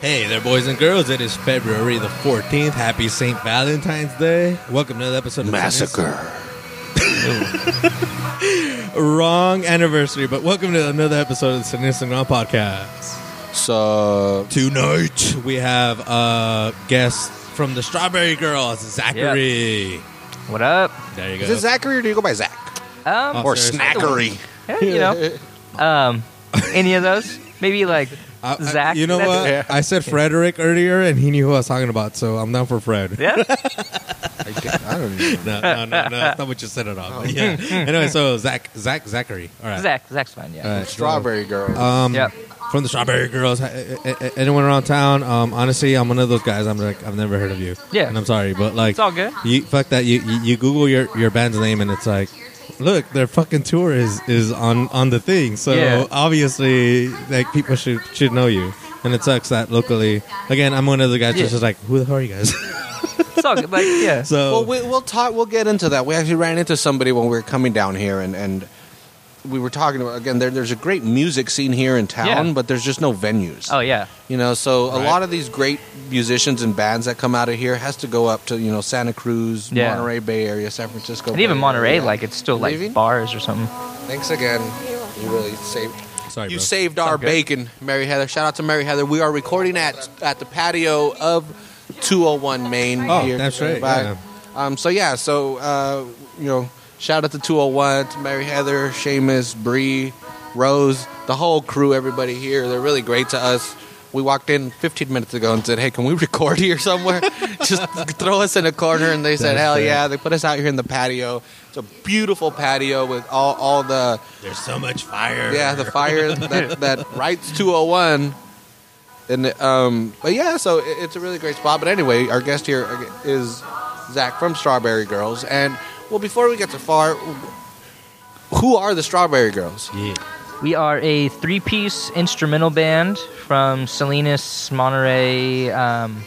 Hey there, boys and girls. It is February the 14th. Happy St. Valentine's Day. Welcome to another episode of Massacre. Wrong anniversary, but welcome to another episode of the Salinas Underground Podcast. So Tonight, we have a guest from the Strawberry Girls, Zachary. What up? There you go. is it Zachary or do you go by Zach Um, Oh. or seriously? Snackery? yeah, you know, um, any of those? Maybe like I- I- Zach, you know that's- what? Yeah. I said Frederick earlier, and he knew who I was talking about, so I'm down for Fred. yeah. I don't even. no, no, no, no. That's not what you set it off. But yeah. anyway, so Zach, Zach, Zachary. All right. Zach, Zach's fine. Yeah. All right, Strawberry girl. Um, Yep. From the Strawberry Girls. A- a- a- Anyone around town? Um, honestly, I'm one of those guys. I'm like, I've never heard of you. Yeah. And I'm sorry, but like, It's all good. You fuck that. You, you you Google your your band's name, and it's like, look, their fucking tour is is on on the thing. So Yeah. obviously, like, people should should know you. And it sucks that locally. Again, I'm one of the guys Yeah. that's just like, who the hell are you guys? It's all good. Like, yeah. so well, we, we'll talk. We'll get into that. We actually ran into somebody when we were coming down here, and and we were talking about again. There, there's a great music scene here in town, Yeah. but there's just no venues. Oh yeah. You know, so a Right. lot of these great musicians and bands that come out of here has to go up to you know Santa Cruz, Yeah. Monterey Bay Area, San Francisco, And even Bay Monterey, Area. like it's still like Leaving? bars or something. Thanks again. You really saved. sorry, You bro. saved our good. bacon, Mary Heather. Shout out to Mary Heather. We are recording at at the patio of 201 Main. Oh, here that's right, Back. yeah. Um, so yeah, so uh, you know, shout out to 201, to Mary Heather, Seamus, Bree, Rose, the whole crew, everybody here. They're really great to us. We walked in 15 minutes ago and said, "Hey, can we record here somewhere? Just throw us in a corner." And they said, That's "Hell fair. yeah!" They put us out here in the patio. It's a beautiful patio with all all the There's so much fire. yeah, the fire that that writes 201. And um, but yeah, so it- it's a really great spot. But anyway, our guest here is Zach from Strawberry Girls, and well, before we get too far, who are the Strawberry Girls? Yeah. We are a three-piece instrumental band from Salinas, Monterey. Um,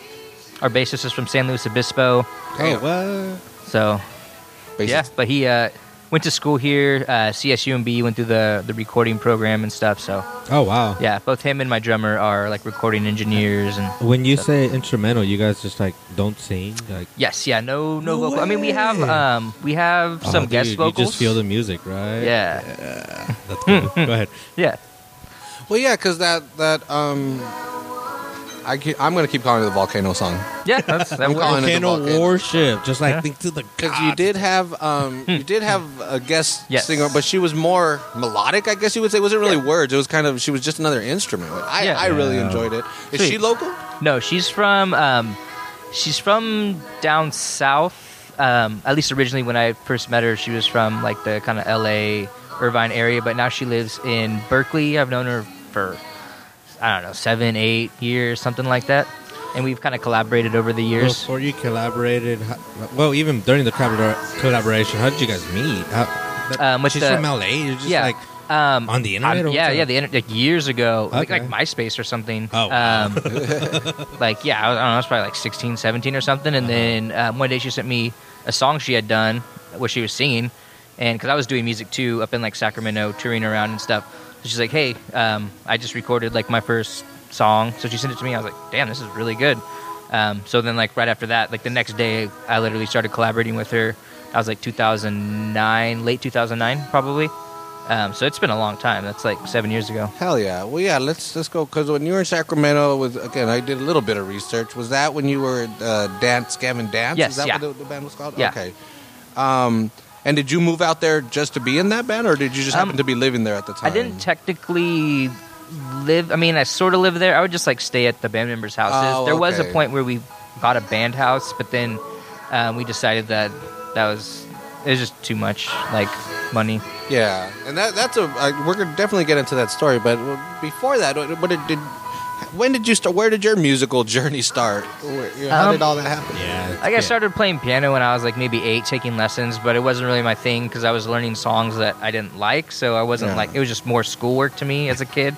our bassist is from San Luis Obispo. Oh, what? So Bassist. yeah, but he uh, went to school here, uh, CSUMB. Went through the the recording program and stuff. So Oh, wow. yeah, both him and my drummer are like recording engineers and When you say instrumental, you guys just like don't sing, like Yes, yeah, no, no, No vocal. I mean, we have, um, we have some Oh, guest dude, vocals. You just feel the music, right? Yeah, That's cool. Go ahead. yeah, Well, yeah, because that that um, I ke- I'm gonna keep calling it the volcano song yeah. That's that I'm works. calling it the Volcano volcano. warship, just like Yeah. think to the because you did have um, you did have a guest Hmm. Yes. singer, but she was more melodic. I guess you would say. It wasn't really Yeah. words. It was kind of she was just another instrument. I Yeah. I really Yeah. enjoyed it. Is Sweet. she local? No, she's from, um, she's from down south. Um, at least originally when I first met her, she was from like the kind of L.A. Irvine area, but now she lives in Berkeley. I've known her for I don't know seven, eight years, something like that, and we've kind of collaborated over the years. Before you collaborated, how- well, even during the collabor- collaboration, how did you guys meet? How, that- Um, she's the- from LA. You're just yeah. like Um, on the internet. Yeah, yeah, the inter- like years ago, like, Okay. like MySpace or something. Oh, um, like yeah, I, was, I don't know, I was probably like 16, 17 or something. And Uh-huh. then um, one day she sent me a song she had done where she was singing, and because I was doing music too up in like Sacramento, touring around and stuff. So she's like, "Hey, um, I just recorded like my first song." So she sent it to me. I was like, "Damn, this is really good." Um, so then like right after that, like the next day, I literally started collaborating with her. I was like 2009, late 2009 probably. Um, so it's been a long time. That's like seven years ago. Hell yeah. Well, yeah. Let's let's go because when you were in Sacramento, was again I did a little bit of research. Was that when you were uh, dance, Gavin Dance? Yes, Is that yeah. what the, the band was called? Yeah. Okay. Um, and did you move out there just to be in that band, or did you just happen Um, to be living there at the time? I didn't technically live. I mean, I sort of lived there. I would just like stay at the band members' houses. Oh, there was a point where we bought a band house, but then um, we decided that that was it was just too much like money. Yeah, and that that's a uh, we're gonna definitely get into that story. But before that, what what did, did when did you start? Where did your musical journey start? Where- you know, How Um, did all that happen? Yeah. Like I started playing piano when I was like maybe eight, taking lessons, but it wasn't really my thing because I was learning songs that I didn't like. So I wasn't Yeah. like it was just more schoolwork to me as a kid.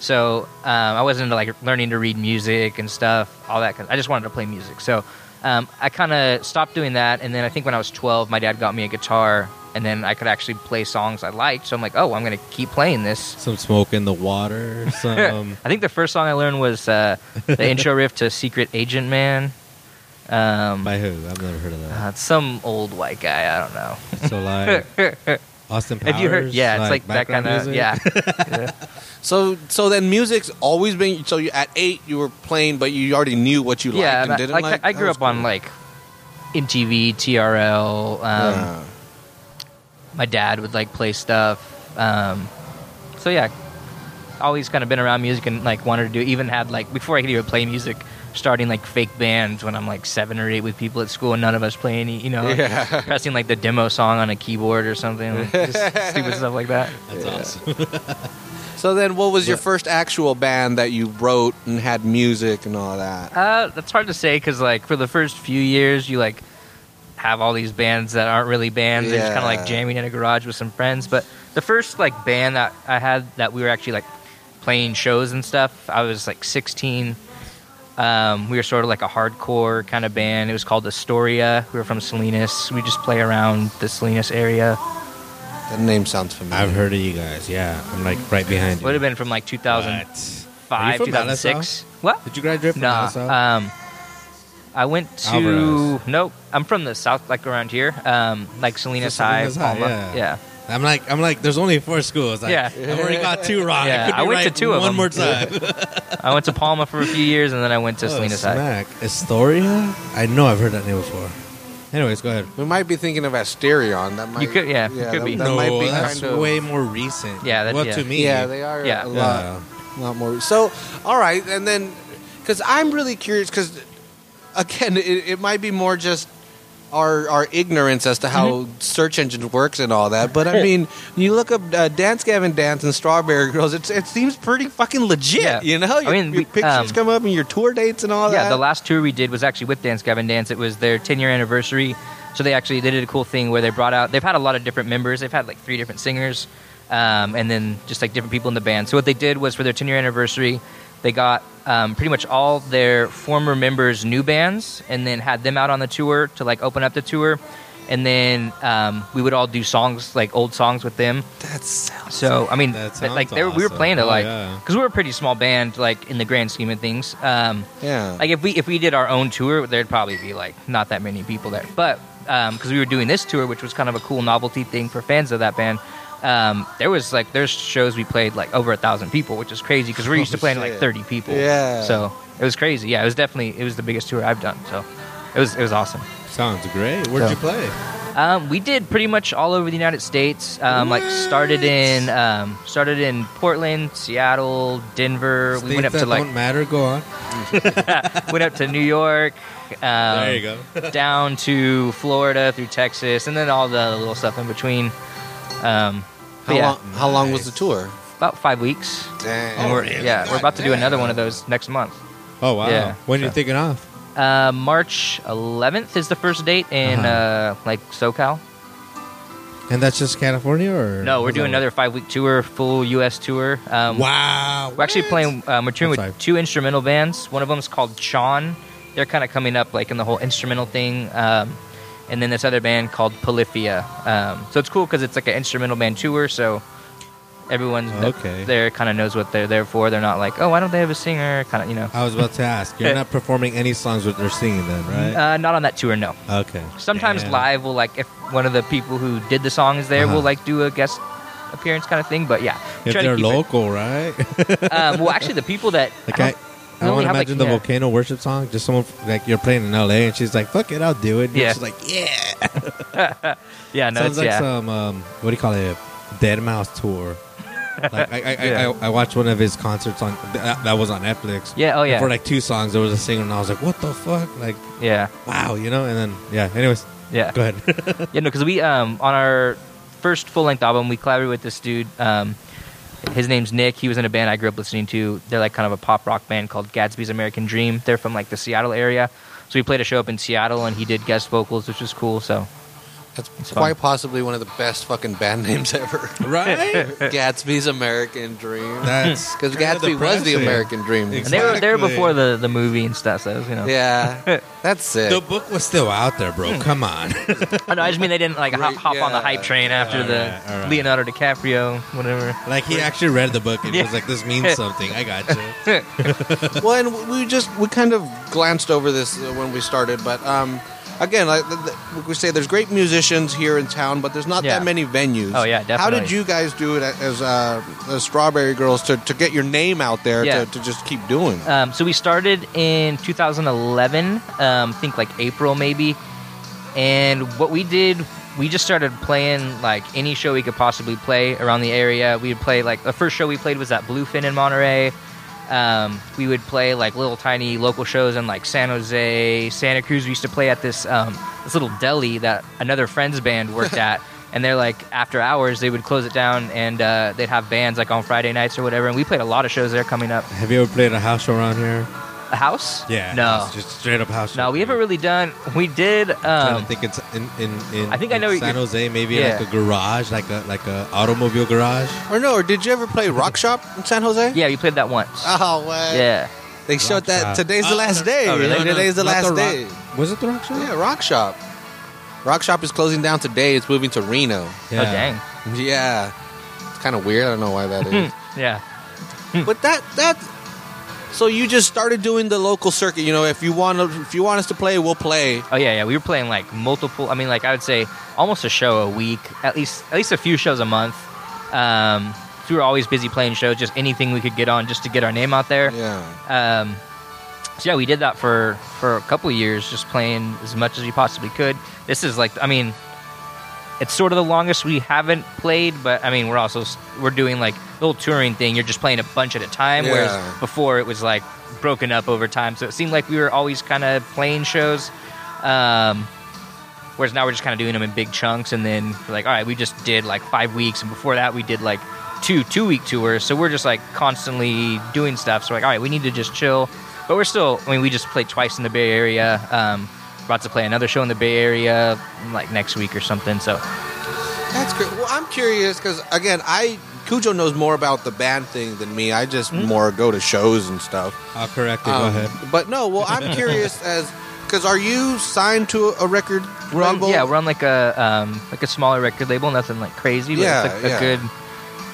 So um, I wasn't into like learning to read music and stuff, all that. Kind I just wanted to play music. So um, I kind of stopped doing that, and then I think when I was 12, my dad got me a guitar, and then I could actually play songs I liked. So I'm like, oh, I'm gonna keep playing this. Some smoke in the water. Some. I think the first song I learned was uh, the intro riff to Secret Agent Man. Um, by who? I've never heard of that. uh, some old white guy. I don't know. So like Austin Powers. Have you heard? Yeah, it's like, that kind of music? yeah. So so then music's always been so you at eight you were playing but you already knew what you yeah, liked and I- didn't like, like. I That grew up on like MTV, TRL. Um, Yeah. My dad would like play stuff. Um, so yeah, always kind of been around music and like wanted to do. Even had like before I could even play music, starting like fake bands when I'm like seven or eight with people at school and none of us play any. You know, Yeah. pressing like the demo song on a keyboard or something, like, just stupid stuff like that. That's awesome. So then, what was your first actual band that you wrote and had music and all that? Uh, that's hard to say because like for the first few years, you like have all these bands that aren't really bands. They're just kind of like jamming in a garage with some friends. But the first like band that I had that we were actually like playing shows and stuff. I was like 16. Um, we were sort of like a hardcore kind of band. It was called Astoria. We were from Salinas. We just play around the Salinas area. That name sounds familiar. I've heard of you guys. Yeah, I'm like right behind you. Would have been from like 2005, What? Are you 2006. What? Did you graduate from No. Um, I went to Alvarez. nope. I'm from the south, like around here, um, like Salinas So High, Salinas High, Palma. yeah. yeah. I'm like, I'm like, there's only four schools. Like, Yeah. I've already got two wrong. Yeah, I, I be went to two of one them. more time. I went to Palma for a few years, and then I went to oh, Salinas High. smack. Astoria? I know I've heard that name before. Anyways, go ahead. We might be thinking of Asterion. That might You could- yeah, you could that, be. That no, might be that's kind of way more recent. Yeah, that- well, yeah. to me, Yeah, they are Yeah. a lot, Yeah. lot more. So, all right, and then because I'm really curious because again, it, it might be more just our our ignorance as to how Mm-hmm. search engine works and all that. But I mean, you look up uh, Dance Gavin Dance and Strawberry Girls. It's, it seems pretty fucking legit. Yeah. You know, your, I mean, your we- pictures um, come up and your tour dates and all yeah, that. Yeah, the last tour we did was actually with Dance Gavin Dance. It was their 10 year anniversary. So they actually they did a cool thing where they brought out. They've had a lot of different members. They've had like three different singers, um, and then just like different people in the band. So what they did was for their 10 year anniversary, they got um, pretty much all their former members' new bands, and then had them out on the tour to like open up the tour. And then um, we would all do songs like old songs with them. that sounds. So I mean, That like were, we were awesome. playing to Oh, like yeah. because we were a pretty small band like in the grand scheme of things. Um, yeah. like if we if we did our own tour, there'd probably be like not that many people there. But because we were doing this tour, which was kind of a cool novelty thing for fans of that band, um, there was like there's shows we played like over a thousand people, which is crazy because we're used to playing shit. like thirty people. Yeah. So it was crazy. Yeah, it was definitely it was the biggest tour I've done. So it was it was awesome. Sounds great. Where'd So- you play? Um, we did pretty much all over the United States. Um, like started in um, started in Portland, Seattle, Denver. we went up that to like don't matter. Go on. went up to New York. Um, there you go. down to Florida through Texas, and then all the little stuff in between. Um, how yeah, long? How long was the tour? about five weeks. Dang. And Oh, we're, really? yeah, we're about to do God another one of those next month. Oh wow. Yeah, when are you so- thinking off? Uh, March 11th is the first date in Uh-huh. uh, like SoCal. And that's just California, or No, we're doing another five week tour, full U.S. tour. Um. Wow. We're actually playing. Um, we're touring with sorry. two instrumental bands. One of them is called Chon. They're kind of coming up like in the whole instrumental thing. Um, and then this other band called Polyphia. Um, so it's cool because it's like an instrumental band tour. So everyone Okay. there kind of knows what they're there for. They're not like, oh, why don't they have a singer? Kind of, you know. I was about to ask. You're not performing any songs with their singing, then, right? Uh, not on that tour, no. okay. Sometimes Damn. live, we'll like if one of the people who did the song is there, Uh-huh. we'll like do a guest appearance kind of thing. But yeah, If they're keep it- local, right? Um, well, actually, the people that Like I I, don't- I, we only want to have, like, imagine the yeah. volcano worship song. Just someone like you're playing in L.A. and she's like, "Fuck it, I'll do it." And Yeah. She's like, "Yeah." yeah, no, Sounds like yeah. some um, what do you call it? Deadmau5 tour. like I, I, Yeah. I, I watched one of his concerts on that, that was on Netflix. Yeah, oh, yeah. For like two songs, there was a singer, and I was like, "What the fuck?" Like, yeah, wow, you know. And then yeah. Anyways, yeah. go ahead. Yeah, no, because we um on our first full length album, we collaborated with this dude. Um, his name's Nick. He was in a band I grew up listening to. They're like kind of a pop rock band called Gatsby's American Dream. They're from like the Seattle area. So we played a show up in Seattle, and he did guest vocals, which was cool. So That's It's quite fun. possibly one of the best fucking band names ever. right? Gatsby's American Dream. That's Because kinda Gatsby was the. American Dream. And they were there Exactly. before the, the movie and stuff. So it was, you know. Yeah, that's sick. The book was still out there, bro. Come on. I know. I just mean they didn't like hop, Right, hop on the hype train after the Alright, alright. Leonardo DiCaprio, whatever. like he actually read the book and he Yeah. was like, "This means something." I got you. well, and we just we kind of glanced over this uh, when we started, but um, again, like, th- th- like we say, there's great musicians here in town, but there's not Yeah. that many venues. Oh, yeah, How did you guys do it as uh, as Strawberry Girls to, to get your name out there Yeah. to, to just keep doing? Um, so we started in 2011, um, think like April maybe. And what we did, we just started playing like any show we could possibly play around the area. We would play like the first show we played was at Bluefin in Monterey. Um, we would play like little tiny local shows in like San Jose, Santa Cruz. We used to play at this um, this little deli that another friend's band worked at. And they're like after hours they would close it down and uh, they'd have bands like on Friday nights or whatever. And we played a lot of shows there coming up. Have you ever played a house show around here? A house? Yeah. No. it's just straight up house. No, we haven't really done. We did. I Um, think it's in in, in I think I know what San Jose, maybe Yeah. like a garage, like a like a automobile garage. or no? Or did you ever play Rock Shop in San Jose? yeah, we played that once. Oh, what? yeah. They showed that Shop. today's the Oh, last day. Oh, really? You know, Today's the Not last Rock- day. Was it the rock Shop? Yeah, Rock Shop. Rock Shop is closing down today. It's moving to Reno. Yeah. Oh dang. Yeah, it's kind of weird. I don't know why that is. Yeah. but that that. So you just started doing the local circuit. You know, if you want to, if you want us to play, we'll play. Oh yeah, yeah. We were playing like multiple. I mean, like I would say almost a show a week, at least at least a few shows a month. Um, we were always busy playing shows, just anything we could get on, just to get our name out there. Yeah. Um, so yeah, we did that for for a couple of years, just playing as much as we possibly could. This is like, I mean, it's sort of the longest we haven't played, but I mean, we're also we're doing like the whole touring thing. You're just playing a bunch at a time, Yeah. whereas before it was like broken up over time. So it seemed like we were always kind of playing shows. Um, whereas now we're just kind of doing them in big chunks, and then we're like, all right, we just did like five weeks, and before that we did like two two week tours. So we're just like constantly doing stuff. So like, all right, we need to just chill. But we're still. I mean, we just played twice in the Bay Area. Um, about to play another show in the Bay Area like next week or something. So That's great. Well, I'm curious because again, I Cujo knows more about the band thing than me. I just more go to shows and stuff. I'll correct it. Go Um, ahead. But no, well, I'm curious as because are you signed to a record we're on, label? yeah, we're on like a um, like a smaller record label, nothing like crazy, but Yeah, it's like a yeah. good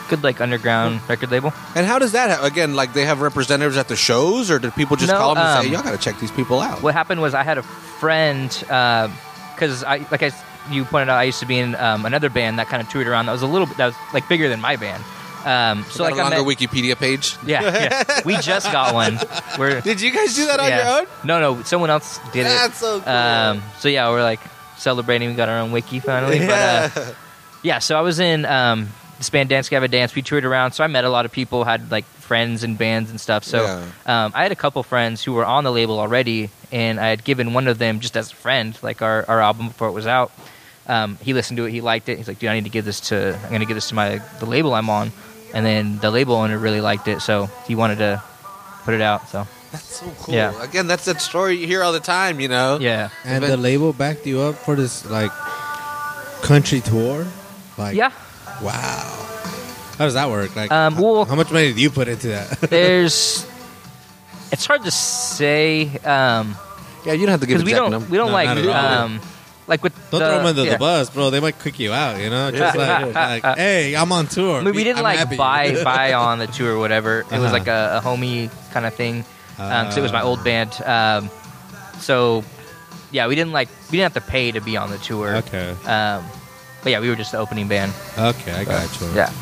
good like underground record label. And how does that ha- again? Like they have representatives at the shows, or do people just No, call them and say, um, "Y'all got to check these people out"? What happened was I had a friend because I like I you pointed out I used to be in um, another band that kind of toured around that was a little bit that was like bigger than my band. Um, so Got like a I longer met, Wikipedia page. yeah, yeah, we just got one. We're Did you guys do that on yeah. your own? No, no, someone else did That's it. so cool. Um, so yeah, we're like celebrating. We got our own wiki finally. But, uh, yeah, so I was in um, this band Dance Gavin Dance. We toured around, so I met a lot of people, had like friends and bands and stuff. So um, I had a couple friends who were on the label already, and I had given one of them just as a friend, like our, our album before it was out. Um, he listened to it, he liked it. He's like, "Dude, I need to give this to. I'm gonna give this to my the label I'm on." And then the label owner really liked it, so he wanted to put it out. So That's so cool. Yeah. Again, that's that story you hear all the time. You know. yeah, And But- the label backed you up for this like country tour. Like, yeah. Wow. How does that work? Like, Um, how, well- how much money do you put into that? There's. It's hard to say. Um, Yeah, you don't have to give because a we don't number. we don't No, like not at all. um like with Don't the, throw them under yeah. the bus, bro. They might kick you out. You know, just like, like, hey, I'm on tour. I mean, we didn't I'm like happy. buy buy on the tour or whatever. It was Uh-huh. like a, a homie kind of thing because it was my Uh. old band. Um, so yeah, we didn't like we didn't have to pay to be on the tour. Okay, Um, but yeah, we were just the opening band. okay, I got you. Yeah.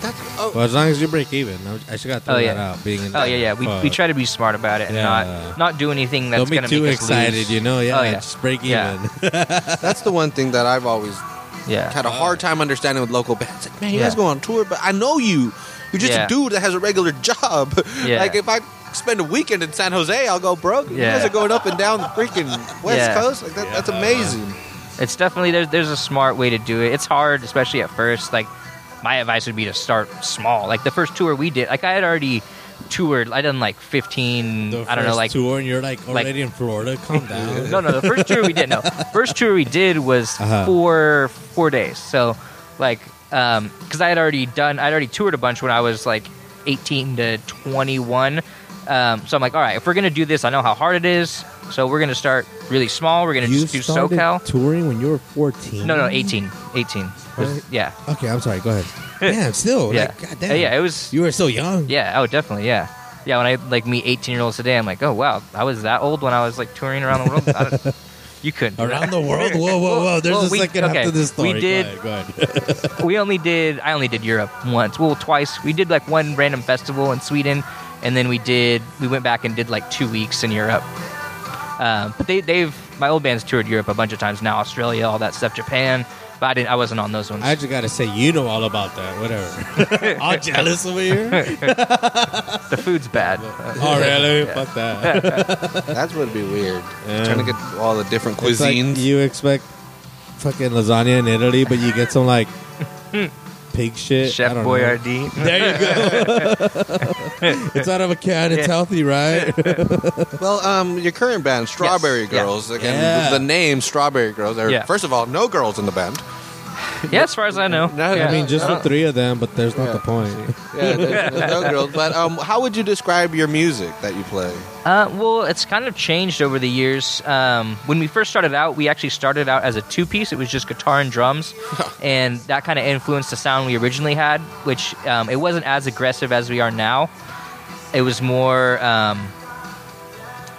That's, oh, Well, as long as you break even, I should got to throw Oh, yeah. that out. Being in Oh yeah, yeah. We, we try to be smart about it and Yeah. not not do anything that's Don't be gonna too make us excited, lose. you know. Yeah, Oh, yeah. just break Yeah. even. that's the one thing that I've always Yeah. had a hard time understanding with local bands. Like, man, you Yeah. guys go on tour, but I know you. You're just Yeah. a dude that has a regular job. Yeah. like if I spend a weekend in San Jose, I'll go broke. You guys are going up and down the freaking West Yeah. Coast. Like that, that's amazing. It's definitely there's there's a smart way to do it. It's hard, especially at first. Like my advice would be to start small. Like the first tour we did, like I had already toured. I done like 15. The I don't know, like tour, and you're like like- already in Florida. Calm down. no, no. The first tour we did, no. First tour we did was Uh-huh. four four days. So, like, because I had already done, I'd already toured a bunch when I was like 18 to 21. Um, so I'm like, all right, if we're gonna do this, I know how hard it is. So we're gonna start really small. We're gonna you just do started SoCal. touring when you were 14. No, no, 18, 18. Really? Yeah, Okay, I'm sorry. Go ahead. Damn, still, yeah, like, goddamn. Uh, yeah. It was. You were so young. Yeah. Oh, definitely. Yeah. Yeah. When I like meet 18 year olds today, I'm like, oh wow, I was that old when I was like touring around the world. I don't- you couldn't. do Around that. the world? Whoa, whoa, whoa. There's Well, a we- second okay, this story. we did- Go ahead. Go ahead. we only did i only did europe once well twice we did like one random festival in sweden and then we did we went back and did like two weeks in europe um, but they, they've my old band's toured europe a bunch of times now australia all that stuff japan but i didn't i wasn't on those ones I just gotta say, you know all about that. Whatever. all jealous over here. the food's bad oh, really? Fuck that. That's what would be weird. Yeah. Trying to get all the different It's like cuisines. you expect fucking lasagna in Italy, but you get some like pig shit. I chef don't know. boyardee There you go. it's out of a can. It's Yeah. healthy, right? well, um, your current band, Strawberry Yes, yeah. Girls. Again, Yeah. the, the name Strawberry Girls. There, Yeah. First of all, no girls in the band. yeah as far as i know No, yeah. I mean, just the three of them, but there's not yeah. the point. Yeah, there's, there's no girls. But um, how would you describe your music that you play? Uh, well, it's kind of changed over the years. Um, when we first started out, we actually started out as a two piece. It was just guitar and drums, and that kind of influenced the sound we originally had. Which um, it wasn't as aggressive as we are now. It was more, um,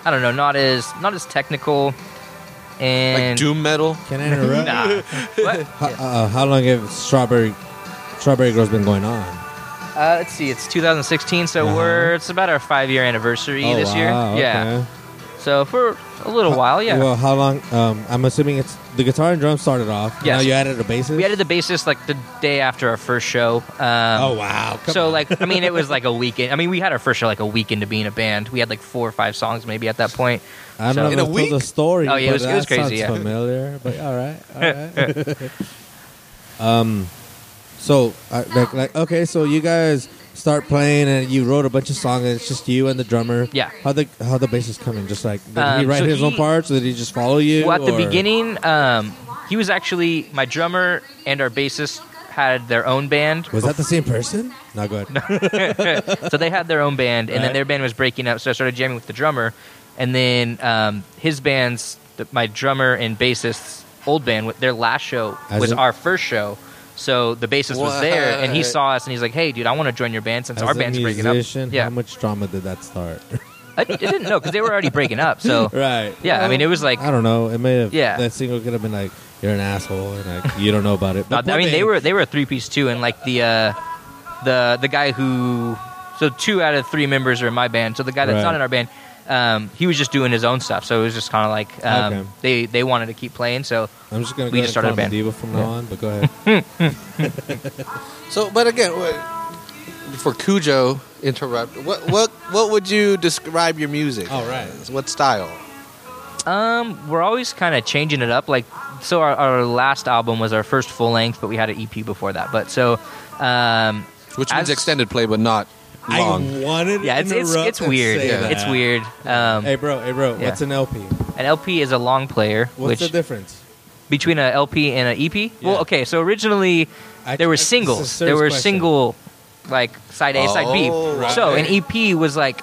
I don't know, not as not as technical. Like doom metal? Can I interrupt? Nah. What? How, uh, how long have Strawberry Strawberry Girls been going on? Uh, let's see. It's 2016, so Uh-huh. we're it's about our five year anniversary oh, this year. wow, Yeah. So for a little while, yeah. Well, how long? Um, I'm assuming it's the guitar and drums started off. Yeah. Now you added a bassist. we added the bassist like the day after our first show. Um, oh wow! Come so on. like I mean it was like a weekend. I mean we had our first show like a week into being a band. We had like four or five songs maybe at that point. I don't so- know In if I told the story. Oh, yeah, it was- it was crazy, yeah. familiar, but all right, all right. um, so I, like, like okay, so you guys start playing and you wrote a bunch of songs. and It's just you and the drummer. Yeah. How the how the bassist come in? Just like did he Um, write so his own he- parts? Or did he just follow you? Well, at the or- beginning, um, he was actually my drummer and our bassist had their own band. was that the same person? No, go ahead. so they had their own band, and Right. then their band was breaking up. So I started jamming with the drummer, and then um, his band's the, my drummer and bassist's old band. Their last show As was in- our first show. So the bassist was there, and he What? saw us, and he's like, "Hey, dude, I want to join your band since As our a band's breaking musician, up." Yeah, How much drama did that start? I, I didn't know because they were already breaking up. So right. yeah, I mean, it was like I don't know. It may have. Yeah. That single could have been like, "You're an asshole," and like you don't know about it. No, But I one mean, they were they were a three piece too, and like the uh, the the guy who so two out of three members are in my band. So the guy that's Right. not in our band, um, he was just doing his own stuff. So it was just kind of like um, Okay. they they wanted to keep playing. So I'm just gonna we go just started a him band. Diva from now Yeah. on. But go ahead. So, but again, what- for Cujo, interrupt. What what what would you describe your music? All right. as? What style? um, we're always kind of changing it up. Like so, our, our last album was our first full length, but we had an EP before that. But so. Um, Which means As- extended play, but not long. I wanted. yeah, to it's it's, it's weird. Yeah. It's weird. Um, Hey, bro. Hey, bro. Yeah. What's an LP? an LP is a long player, What's which the difference? between an LP and an EP. Yeah. Well, okay, so originally I- there were I- this is a singles. There were question. single, like side A, side B. Oh, right. So an EP was like,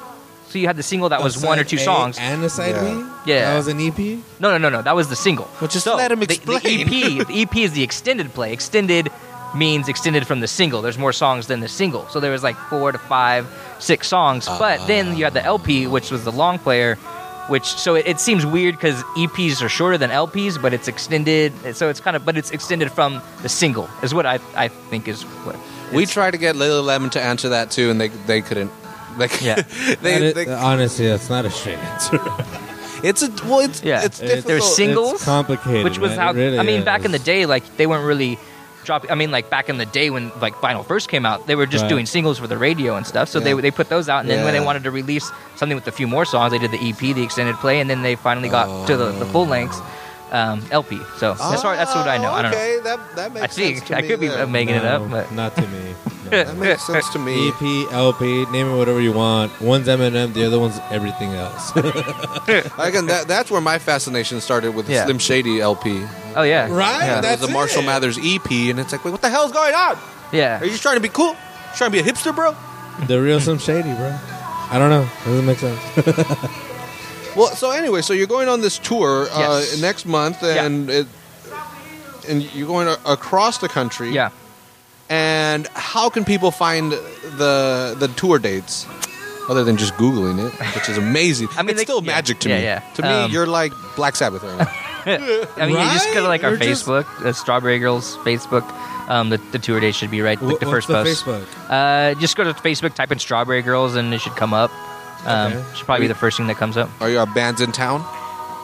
so you had the single that A was one or two A songs. and a side Yeah. B. Yeah. that was an E EP. No, no, no, no. That was the single. Well, just so let him the- explain. The, EP, the EP is the extended play. Extended means extended from the single. There's more songs than the single. So there was like four to five, six songs. But then you had the LP, which was the long player. Which so it, it seems weird because EPs are shorter than LPs, but it's extended. So it's kind of, but it's extended from the single is what I I think is what We tried to get Lily Lemon to answer that too, and they they couldn't. They, Yeah. they, That they, honestly, that's not a straight answer. it's a well, it's Yeah. it's It's- difficult. There's singles, It's complicated, which was man. how It really I mean back in the day like they weren't really dropping I mean like back in the day when like vinyl first came out they were just Right. doing singles for the radio and stuff so Yeah. they they put those out and then when they wanted to release something with a few more songs they did the EP the extended play and then they finally got to the, the full length um, LP so that's, what, that's what I know I don't know Okay, that that makes I think sense to I me could be there. making it No, up but not to me. That makes sense to me. EP, LP, name it whatever you want. One's Eminem, the other one's everything else. Again, that, that's where my fascination started with the Yeah. Slim Shady LP. Oh yeah, Right? Yeah, That's the Marshall it. Mathers EP, and it's like, wait, what the hell's going on? yeah. Are you just trying to be cool? Trying to be a hipster, bro? the real Slim Shady, bro. I don't know. It doesn't make sense. Well, so anyway, so you're going on this tour uh, Yes. next month, and it, and you're going across the country. yeah. And how can people find the the tour dates? Other than just googling it, which is amazing. I mean, it's they- still yeah, magic to yeah, me. yeah. To me, Um, you're like Black Sabbath right now. I mean, you just go to like our Right? We're just- Facebook, the Strawberry Girls Facebook. Um, the, the tour date should be right, like What- the what's first the post. Facebook? Uh, just go to Facebook, type in Strawberry Girls, and it should come up. Um, Okay. Should probably be the first thing that comes up. Are your bands in town?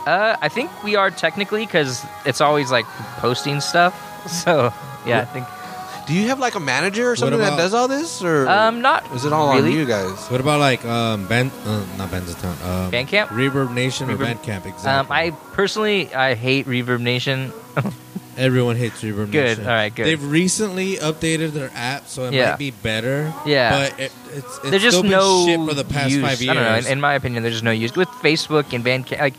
Uh, I think we are technically because it's always like posting stuff. So yeah, I think Do you have like a manager or something that does all this, or um not is it all really. on you guys? What about like um band uh, not Bandstown, um Bandcamp? Reverb Nation or Reverb- Bandcamp exactly. Um, I personally I hate Reverb Nation. Everyone hates Reverb nation. Good, Nation. all right, good. They've recently updated their app, so it Yeah. might be better. Yeah. but it, it's, it's There's just still been no shit for the past use. five years. I don't know. In, in my opinion, there's just no use with Facebook and Bandcamp, like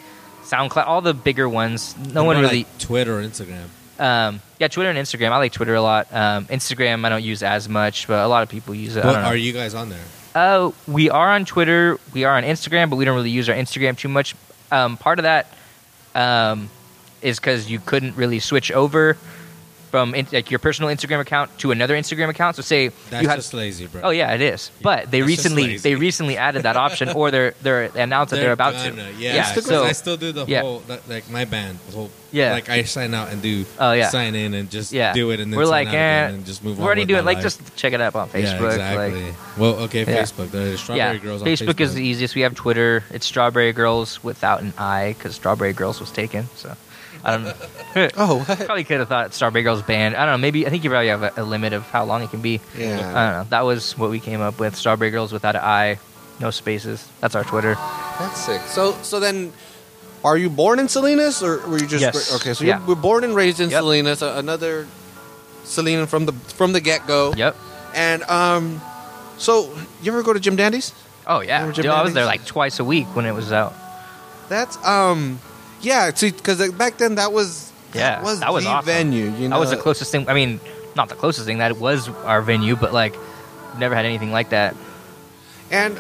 SoundCloud, all the bigger ones. No What one about, really. like, Twitter or Instagram. Um, yeah, Twitter and Instagram. I like Twitter a lot. Um, Instagram I don't use as much, but a lot of people use it. What are you guys on there? Uh, we are on Twitter. We are on Instagram, but we don't really use our Instagram too much. Um, part of that um, is because you couldn't really switch over from in, like your personal Instagram account to another Instagram account. So say That's you had. just lazy, bro. Oh yeah, it is. But they recently they recently added that option, or they're they're they announced that they're, about gonna, to. Yeah, Yeah, so- I still do the yeah. whole like- my band. The whole Yeah. like I sign out and do. Oh, yeah. sign in and just Yeah, do it and then we're like, eh, and just move we're already doing like life. just check it out on Facebook. Yeah, exactly. Like, well, okay, Yeah. Facebook. There's Strawberry yeah, Girls on Facebook, Facebook. is the easiest. We have Twitter. It's Strawberry Girls without an I because Strawberry Girls was taken. So I don't know. Oh, what? probably could have thought Strawberry Girls banned. I don't know. Maybe I think you probably have a, a limit of how long it can be. Yeah. I don't know. That was what we came up with. Strawberry Girls without an I, no spaces. That's our Twitter. That's sick. So, so then, are you born in Salinas, or were you just Yes. okay? So Yeah. you were born and raised in Yep. Salinas, another Salinas from the from the get go. Yep. And um, so you ever go to Jim Dandy's? Oh yeah. Dude, I was there like twice a week when it was out. That's um, yeah. Because back then that was Yeah, that was that was the awesome. venue. You know, That was the closest thing. I mean, not the closest thing. That it was our venue, but like, never had anything like that. And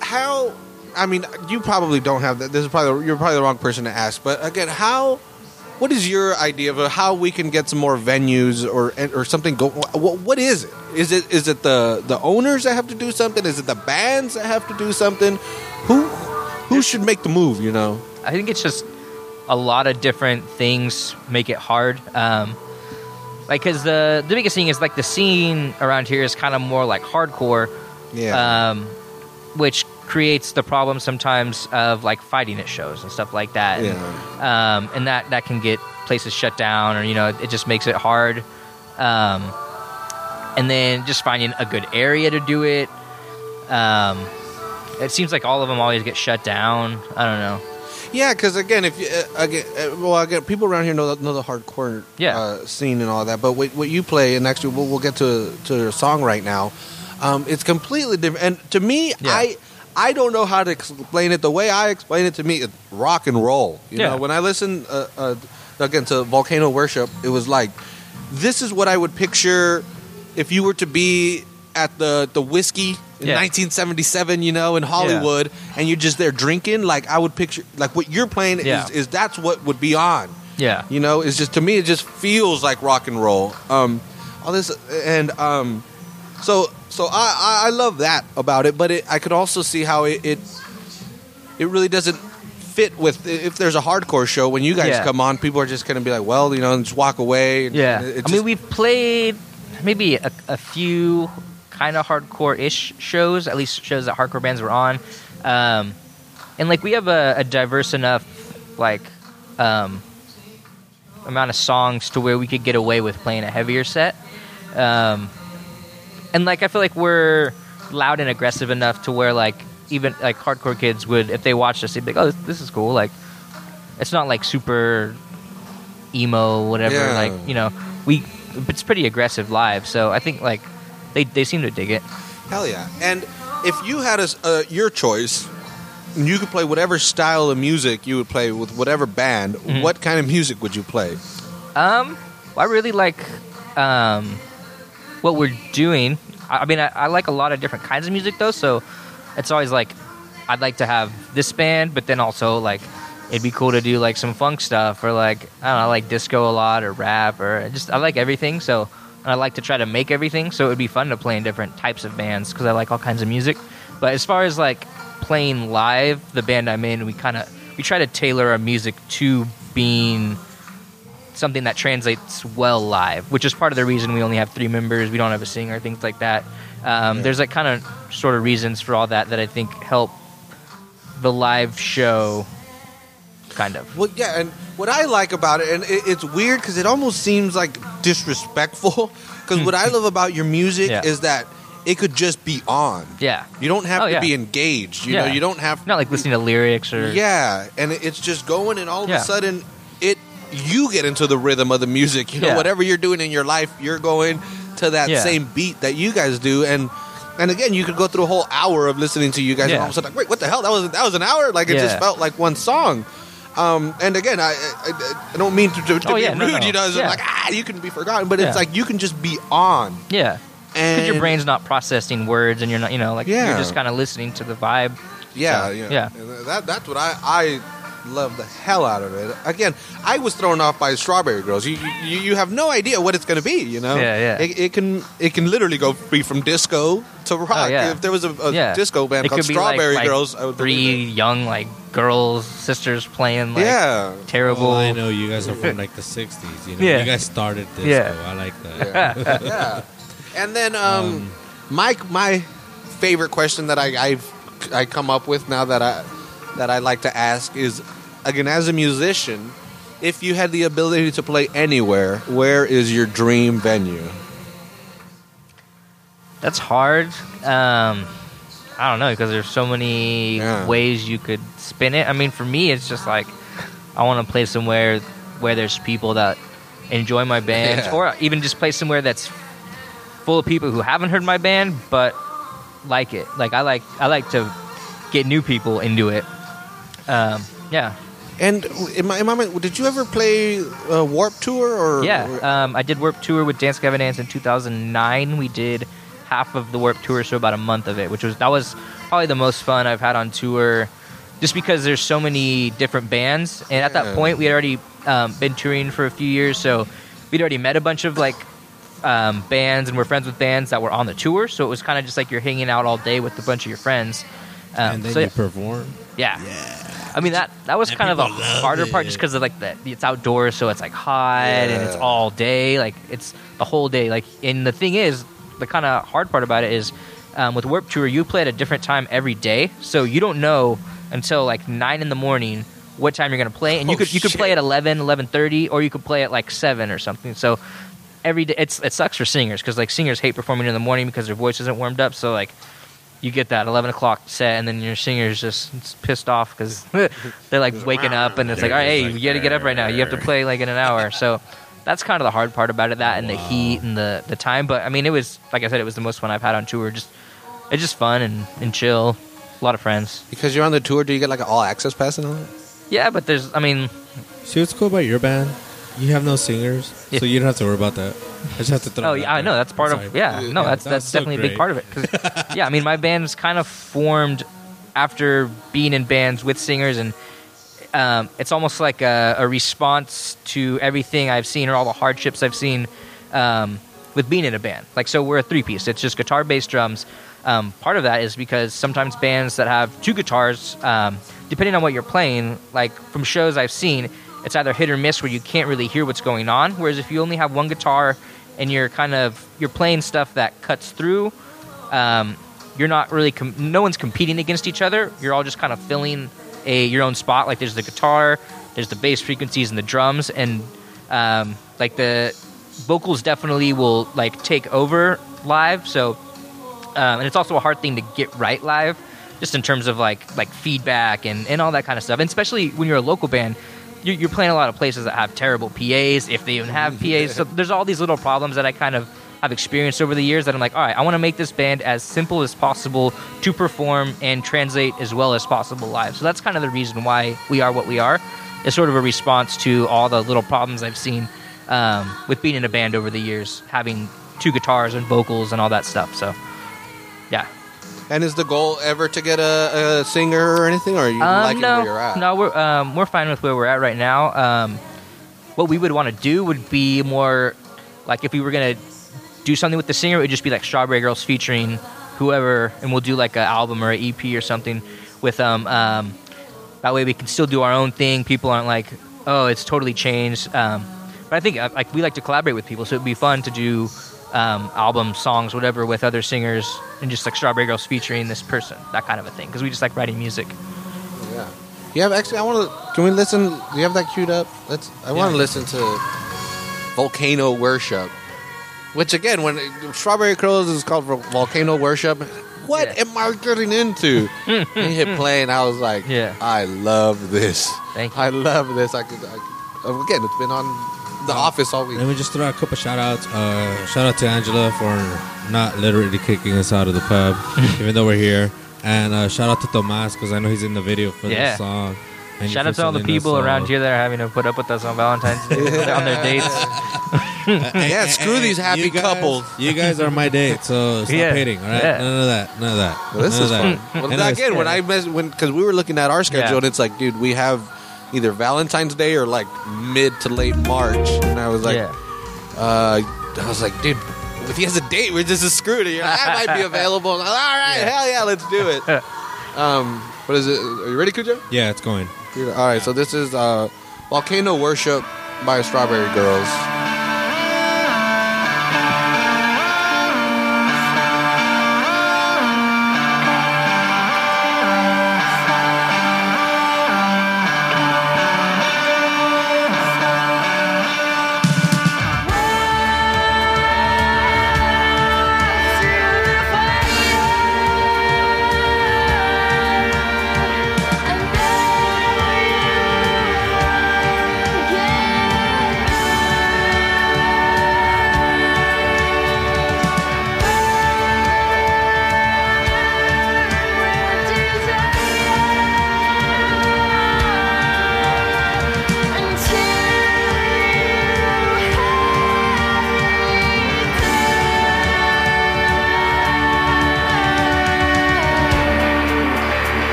how? I mean, you probably don't have that. This is probably you're probably the wrong person to ask. But again, how? What is your idea of how we can get some more venues or or something? Go. What, what is it? Is it is it the the owners that have to do something? Is it the bands that have to do something? Who who should make the move? You know. I think it's just a lot of different things make it hard. Um, like, cause the the biggest thing is like the scene around here is kind of more like hardcore, Yeah. um, which creates the problem sometimes of like fighting at shows and stuff like that. yeah. um, and that that can get places shut down, or you know, it just makes it hard. Um, and then just finding a good area to do it. Um, it seems like all of them always get shut down. I don't know. Yeah, because again, if you uh, again, uh, well, again, people around here know the, know the hardcore Yeah. uh, scene and all that. But what, what you play, and actually, we'll, we'll get to to a song right now. Um, it's completely different. And to me, Yeah. I I don't know how to explain it. The way I explain it to me, it's rock and roll. You Yeah. know, when I listen uh, uh, again to Volcano Worship, it was like this is what I would picture if you were to be at the the Whisky in Yeah. 1977, you know, in Hollywood, and you're just there drinking. Like I would picture, like what you're playing Yeah. is, is that's what would be on. Yeah. You know, it's just to me, it just feels like rock and roll. Um, all this and um, so so I, I love that about it, but it, I could also see how it, it it really doesn't fit with if there's a hardcore show when you guys Yeah. come on, people are just gonna be like, well, you know, and just walk away. and Yeah. it I mean, we've played maybe a, a few kind of hardcore ish shows, at least shows that hardcore bands were on. Um, and like we have a, a diverse enough like um, amount of songs to where we could get away with playing a heavier set. Um, and like I feel like we're loud and aggressive enough to where like even like hardcore kids would if they watched us they'd be like, oh, this, this is cool. Like it's not like super emo whatever. Yeah. Like you know we it's pretty aggressive live. So I think like they they seem to dig it. Hell yeah! And if you had a, uh, your choice, and you could play whatever style of music you would play with whatever band. Mm-hmm. What kind of music would you play? Um, well, I really like um, what we're doing. I, I mean, I, I like a lot of different kinds of music though, so it's always like I'd like to have this band, but then also like it'd be cool to do like some funk stuff or like I don't know, I like disco a lot or rap or just I like everything. So I like to try to make everything, so it would be fun to play in different types of bands because I like all kinds of music. But as far as like playing live, the band I'm in, we kind of we try to tailor our music to being something that translates well live, which is part of the reason we only have three members. We don't have a singer, things like that. Um, There's like kind of sort of reasons for all that that I think help the live show, kind of. Well, yeah, and what I like about it, and it, it's weird because it almost seems like disrespectful. Because what I love about your music Hmm. Yeah. is that it could just be on. Yeah, You don't have Oh, to yeah. be engaged. You Yeah. know, you don't have not like listening to lyrics or Yeah, and it- it's just going, and all of Yeah. a sudden, it you get into the rhythm of the music. You know, Yeah. whatever you're doing in your life, you're going to that Yeah. same beat that you guys do, and and again, you could go through a whole hour of listening to you guys, and Yeah. all of a sudden, like, wait, what the hell? That was that was an hour. Like it just felt like one song. Um, and again, I, I I don't mean to, to, to Oh, be yeah, rude. no. You know, it's Yeah. like ah, you can be forgotten, but it's like you can just be on. yeah. And Because your brain's not processing words, and you're not, you know, like Yeah. you're just kind of listening to the vibe. Yeah, So, yeah, yeah. That that's what I I love the hell out of it. Again, I was thrown off by Strawberry Girls. You you, you have no idea what it's going to be. You know, Yeah, yeah. It, it can it can literally go be from disco to rock. Oh, yeah. If there was a, a Yeah. disco band It called could like- Strawberry like Girls, I would three believe young like girls, sisters playing like yeah. terrible. Well, I know you guys are from like the '60s. You know, Yeah. you guys started this. Yeah. I like that. yeah, yeah. And then um, my my favorite question that I I've, I come up with now that I that I like to ask is again as a musician, if you had the ability to play anywhere, where is your dream venue? That's hard. Um, I don't know because there's so many Yeah. ways you could spin it. I mean, for me, it's just like I want to play somewhere where there's people that enjoy my band, Yeah. or even just play somewhere that's full of people who haven't heard my band but like it. Like I like I like to get new people into it. Um, yeah, And am I, am I, did you ever play uh, Warp Tour or yeah. Um, I did Warp Tour with Dance Gavin Dance in 2009. We did half of the Warp Tour, so about a month of it, which was that was probably the most fun I've had on tour. Just because there's so many different bands, and at Yeah. that point we had already um, been touring for a few years, so we'd already met a bunch of like um, bands, and we're friends with bands that were on the tour. So it was kind of just like you're hanging out all day with a bunch of your friends. Um, and then so you perform. Yeah. yeah. I mean that that was And kind of a harder part just because of like the it's outdoors, so it's like hot and it's all day, like it's the whole day. Like, and the thing is, the kind of hard part about it is, um, with Warp Tour, you play at a different time every day, so you don't know until like nine in the morning what time you're gonna play, and you Oh, could you could play at 11, 11.30, or you could play at like seven or something. So every day, it's it sucks for singers because like singers hate performing in the morning because their voice isn't warmed up. So like you get that 11 o'clock set and then your singer's just pissed off because they're like waking up and it's like all right hey you gotta get up right now. You have to play like in an hour. So that's kind of the hard part about it that and the heat and the, the time but i mean it was like i said it was the most fun i've had on tour. Just it's just fun and, and chill a lot of friends. Because you're on the tour, do you get like an all access pass and all that? yeah but there's i mean See what's cool about your band? You have no singers, Yeah. so you don't have to worry about that. I just have to throw. Oh yeah, I know that's part Sorry. of yeah. No, that's That that's so definitely a big part of it. yeah, I mean, my band's kind of formed after being in bands with singers, and um, it's almost like a, a response to everything I've seen or all the hardships I've seen um, with being in a band. Like, so we're a three piece. It's just guitar, bass, drums. Um, part of that is because sometimes bands that have two guitars, um, depending on what you're playing, like from shows I've seen, it's either hit or miss where you can't really hear what's going on. Whereas if you only have one guitar and you're kind of you're playing stuff that cuts through, um, you're not really com- no one's competing against each other. You're all just kind of filling a your own spot. Like there's the guitar, there's the bass frequencies and the drums, and um, like the vocals definitely will like take over live. So um, and it's also a hard thing to get right live, just in terms of like like feedback and, and all that kind of stuff. And especially when you're a local band, you're, you're playing a lot of places that have terrible PAs, if they even have PAs. So there's all these little problems that I kind of I've experienced over the years that I'm like, all right, I want to make this band as simple as possible to perform and translate as well as possible live. So that's kind of the reason why we are what we are. It's sort of a response to all the little problems I've seen um, with being in a band over the years, having two guitars and vocals and all that stuff. So, yeah. And is the goal ever to get a, a singer or anything, or are you Um, liking no, where you're at? no, we're um, we're fine with where we're at right now. Um, what we would want to do would be more like if we were gonna do something with the singer, it would just be like Strawberry Girls featuring whoever, and we'll do like an album or an EP or something with them. Um, that way, we can still do our own thing. People aren't like, oh, it's totally changed. Um, but I think uh, like we like to collaborate with people, so it'd be fun to do um, album songs, whatever, with other singers, and just like Strawberry Girls featuring this person, that kind of a thing. Because we just like writing music. Yeah. You have actually. I want to. Can we listen? Do you have that queued up? Let's. I want to Yeah. listen to Volcano Worship, which again, when Strawberry Girls is called Volcano Worship. What Yeah. am I getting into? and he hit play, and I was like, Yeah. I love this. Thank you. I love this. I could. I could again, it's been on The Office all week. Let me just throw out a couple shout outs. Uh, shout out to Angela for not literally kicking us out of the pub, even though we're here. And uh, shout out to Tomas because I know he's in the video for Yeah. this song. And Shout out to all the for sending us, people around here that are having to put up with us on Valentine's Day on their dates. uh, Yeah, screw and- these happy you guys- couples. You guys are my date, so stop Yeah, hating. All right, yeah. none of that. None of that. Well, this none is of fun. that. Well, Anyways, again, when. I mess when because we were looking at our schedule Yeah. and it's like, dude, we have either Valentine's Day or like mid to late March, and I was like, yeah. uh, I was like, dude, if he has a date, we're just screwed. You're like, I might be available. Like, All right, Yeah. hell yeah, let's do it. um, what is it? Are you ready, Cujo? yeah, it's going. All right, so this is uh, Volcano Worship by Strawberry Girls.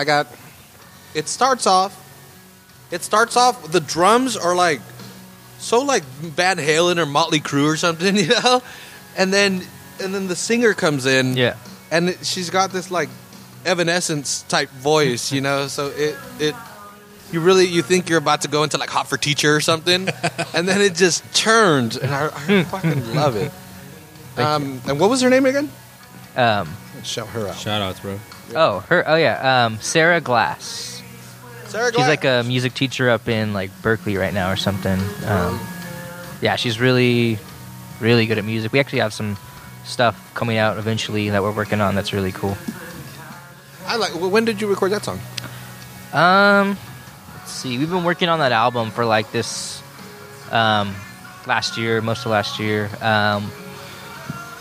I got. It starts off. It starts off. The drums are like so like Van Halen or Motley Crue or something, you know, and then and then the singer comes in, Yeah. and it- she's got this like Evanescence type voice, you know. So it it you really you think you're about to go into like Hot for Teacher or something, and then it just turns, and I, I fucking love it. Um, and what was her name again? Um, Shout her out. Shout outs, bro. Oh, her. Oh yeah. Um, Sarah Glass. Sarah She's like a music teacher up in like Berkeley right now or something. Um, yeah, she's really, really good at music. We actually have some stuff coming out eventually that we're working on. That's really cool. I like. When did you record that song? Um, let's see. We've been working on that album for like this, um, last year, most of last year. Um,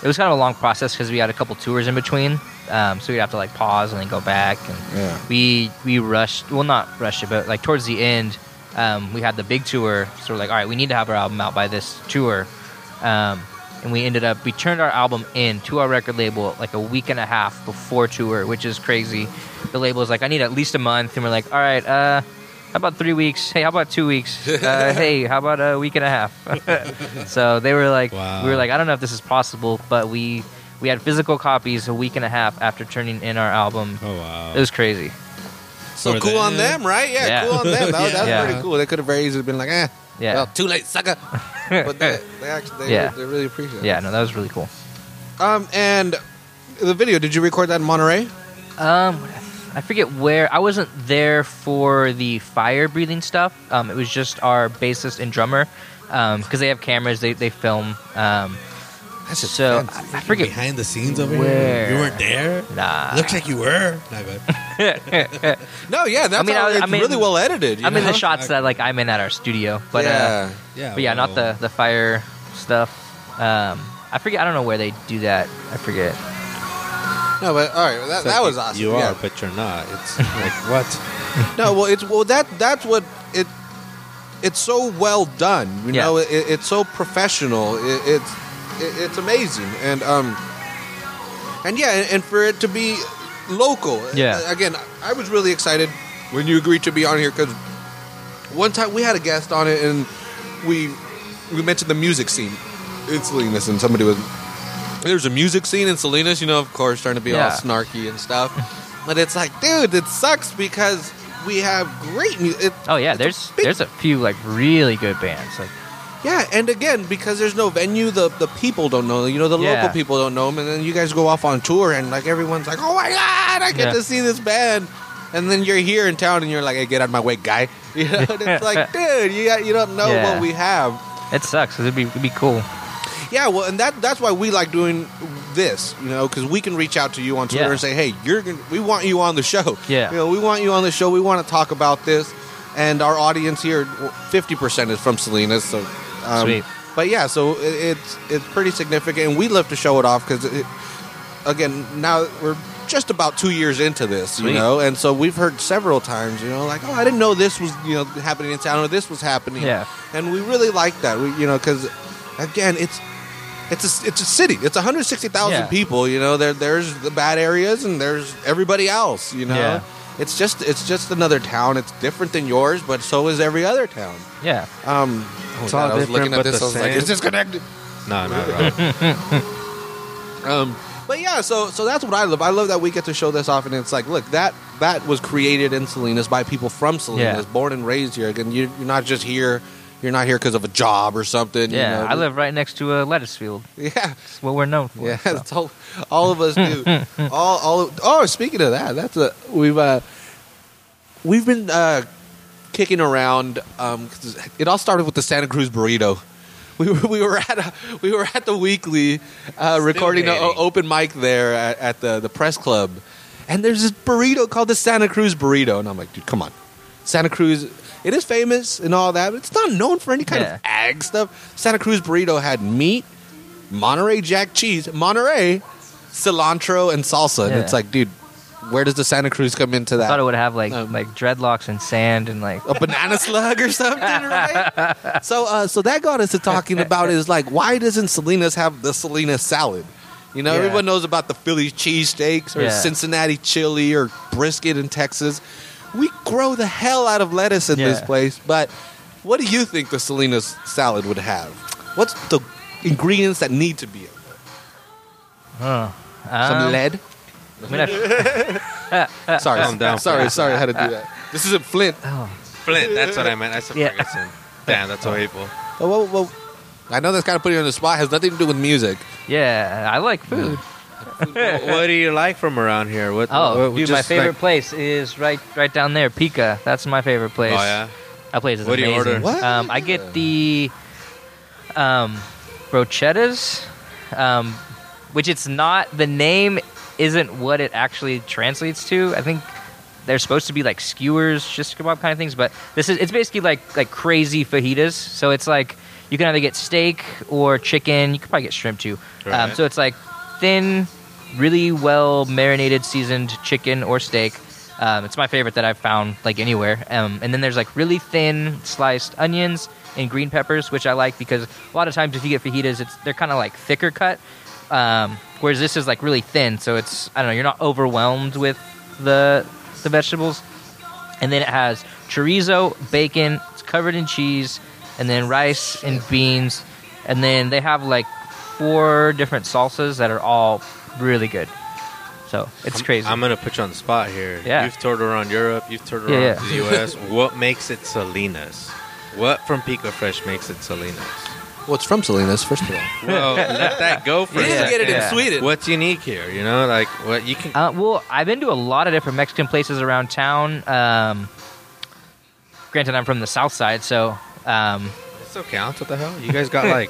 it was kind of a long process because we had a couple tours in between. Um, so we'd have to like pause and then go back and Yeah. we we rushed well not rushed it but like towards the end um, we had the big tour. So we're like all right we need to have our album out by this tour. Um, and we ended up we turned our album in to our record label like a week and a half before tour which is crazy. The label was like i need at least a month. And we're like all right uh how about three weeks? Hey how about two weeks? Uh, hey how about a week and a half? So they were like Wow. we were like i don't know if this is possible but we we had physical copies a week and a half after turning in our album Oh wow. it was crazy So For cool on them. them, right? Yeah, Yeah. cool on them. That, was- that was Yeah. pretty cool. They could have very easily been like, eh, Yeah. well, too late, sucker. but they, they actually, they, Yeah. they really appreciate it. Yeah, no, that was really cool. Um, and the video, did you record that in Monterey? Um, I forget where I wasn't there for the fire breathing stuff. Um, it was just our bassist and drummer because they have cameras. They they film. Um, That's just so fancy. I, I forget. behind the scenes over Where? here. You weren't there. Nah, Looks like you were. Not good. No, yeah, that's I mean, how, I it's mean- really well edited. I'm in the know? shots that like I'm in at our studio, but uh, yeah. Yeah. but yeah, not the the fire stuff. Um, I forget. I don't know where they do that. I forget. No, but all right, that, it's that was awesome. You yeah. are, but you're not. It's like what? No, well, it's well that that's what it. It's so well done, you Yeah. know. It, it's so professional. It, it's it, it's amazing, and um, and yeah, and, and for it to be local. Yeah. Again, I was really excited when you agreed to be on here because one time we had a guest on it, and we we mentioned the music scene in Salinas, and somebody was there's a music scene in Salinas, you know, of course, trying to be all snarky and stuff. but it's like, dude, it sucks because we have great music. Oh yeah, there's there's a few like really good bands. Like yeah, and again, because there's no venue, the the people don't know. You know, the Yeah. local people don't know them, and then you guys go off on tour, and like everyone's like, oh my god, I get Yeah. to see this band. And then you're here in town, and you're like, "Hey, get out of my way, guy!" You know, and it's like, dude, you got, you don't know Yeah. what we have. it sucks 'cause it'd be it'd be cool. Yeah, well, and that that's why we like doing this, you know, because we can reach out to you on Twitter and say, "Hey, you're gonna, we want you on the show." Yeah. you know, we want you on the show. We want to talk about this, and our audience here, fifty percent is from Salinas, so um, Sweet. But yeah, so it, it's it's pretty significant, and we love to show it off because, again, now we're just about two years into this, you know, and so we've heard several times, you know, like, "Oh, I didn't know this was you know happening in town, or this was happening." Yeah. and we really like that. We, you know, because again, it's it's a, it's a city. It's 160,000 Yeah. people. You know, there there's the bad areas and there's everybody else. You know, Yeah. It's just it's just another town. It's different than yours, but so is every other town. Yeah. Um, It's oh, all I was different, looking at but this. the I was like, same. is this connected? No, not at. Um, but yeah, so so that's what I love. I love that we get to show this off, and it's like, look, that that was created in Salinas by people from Salinas, Yeah. born and raised here. Again, you, you're not just here. You're not here because of a job or something. you Yeah. know. I live right next to a lettuce field. Yeah, That's what we're known for. Yeah, so. all, all of us do. all, all. Of, oh, speaking of that, that's a we've uh, we've been uh, kicking around. Um, 'cause it all started with the Santa Cruz burrito. We were we were at a, we were at the weekly uh, recording an open mic there at, at the the press club, and there's this burrito called the Santa Cruz burrito, and I'm like, dude, come on, Santa Cruz. It is famous and all that, but it's not known for any kind Yeah. of ag stuff. Santa Cruz burrito had meat, Monterey Jack cheese, Monterey, cilantro, and salsa. And Yeah. it's like, dude, where does the Santa Cruz come into that? I thought it would have like Um, like dreadlocks and sand and like A banana slug or something, right? so, uh, so that got us to talking about is like, why doesn't Salinas have the Salinas salad? You know, Yeah. everyone knows about the Philly cheesesteaks or Yeah. Cincinnati chili or brisket in Texas. We grow the hell out of lettuce in this place, but what do you think the Salinas salad would have? What's the ingredients that need to be in there? Huh. Some Um, lead? I mean, I- Sorry, Calm down, sorry, sorry, I had to do that. This isn't Flint. oh, Flint. That's what I meant. I said Yeah. Ferguson. Damn, that's so hateful. Oh, whoa, whoa. I know that's kind of putting you on the spot. Has nothing to do with music. yeah, I like food. What do you like from around here? What? Oh, what- dude, my favorite like- place is right right down there, Pica. That's my favorite place. Oh yeah. That place is What do you amazing. order? What? Um, I get the um, brochettas, um, which it's not. The name isn't what it actually translates to. I think they're supposed to be like skewers, shish kebab kind of things, but this is it's basically like like crazy fajitas. So it's like you can either get steak or chicken. You could probably get shrimp too. Um, so it's like thin, really well marinated, seasoned chicken or steak. Um, it's my favorite that I've found like anywhere. Um, and then there's like really thin sliced onions and green peppers, which I like because a lot of times if you get fajitas, it's they're kind of like thicker cut, um, whereas this is like really thin. So it's I don't know, you're not overwhelmed with the the vegetables. And then it has chorizo, bacon, it's covered in cheese, and then rice and beans. And then they have like four different salsas that are all really good. So it's I'm- crazy. I'm gonna put you on the spot here. Yeah. You've toured around Europe. You've toured around yeah. the U.S. what makes it Salinas? What from Pica Fresh makes it Salinas? Well, it's from Salinas, first of all. Well, let that go for You a second. get it Yeah. in Sweden. What's unique here? You know, like what you can. Uh, well, I've been to a lot of different Mexican places around town. Um, granted, I'm from the south side, so um, It's okay. What the hell? You guys got like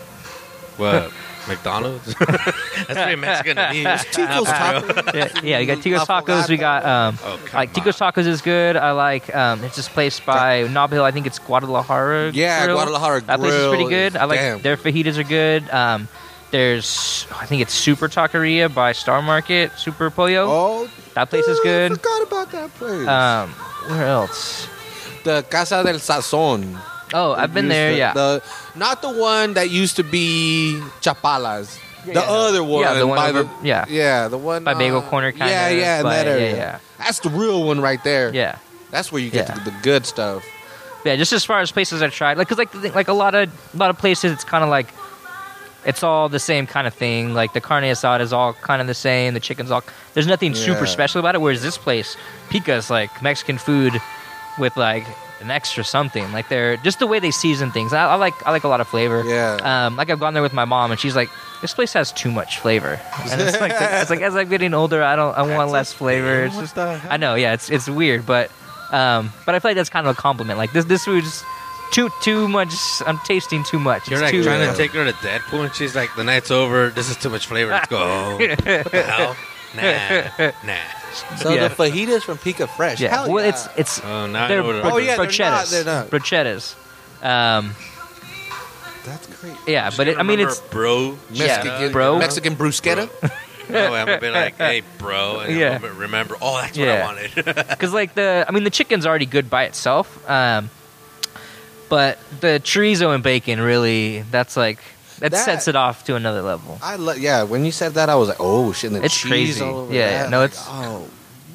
what? McDonald's? That's pretty Mexican to me. Tico's Taco. yeah, yeah, we got Tico's Tacos. We got um, Oh, come like Tico's Tacos is good. I like um, it's this place by Nob Hill. I think it's Guadalajara. Yeah, Grill. Guadalajara That place is pretty good. is- I like damn. their fajitas are good. Um, there's I think it's Super Taqueria by Star Market. Super Pollo. Oh, that place is dude, good. I forgot about that place. Um, where else? the Casa del Sazon. Oh, I've been there. to- yeah. The, not the one that used to be Chapalas. Yeah, the yeah, other one. Yeah, the one by over- the, yeah. Yeah, the one By Bagel uh, Corner, kind Yeah, of. yeah, in that area. Yeah, yeah. That's the real one right there. Yeah. That's where you get Yeah. the, the good stuff. Yeah, just as far as places I've tried, like, cause like, the thing- like a lot of, a lot of places, it's kind of like, it's all the same kind of thing. Like the carne asada is all kind of the same. The chicken's all. There's nothing super Yeah. special about it. Whereas this place, Pica's like Mexican food with like an extra something. Like they're just the way they season things. I, I like, I like a lot of flavor. Yeah. Um, like I've gone there with my mom, and she's like, "This place has too much flavor." And it's like, it's like as I'm getting older, I don't, I want less flavor. It's just. I know, yeah, it's it's weird, but um, but I feel like that's kind of a compliment. Like this, this food's too too much. I'm tasting too much. You're It's like too, trying Yeah. to take her to Deadpool, and she's like, "The night's over. This is too much flavor. Let's go." what the hell? Nah, nah. So Yeah. the fajitas from Pica Fresh. Yeah, Hell well, yeah. it's it's Oh, now I they're know what it bro- Oh, yeah, they're not- brochettas. they're not. Brochettas. Um, That's great. yeah, but it, I mean, it's bro. Mexican, Yeah, bro. Mexican bruschetta. No, I'm gonna be like, "Hey, bro," and Yeah. yeah. remember. Oh, that's what I wanted. because like the I mean the chicken's already good by itself, um, but the chorizo and bacon really that's like that, That- sets it off to another level. I lo- yeah. When you said that, I was like, oh shit, and the It's crazy. all over Yeah, that. no, Like, it's- oh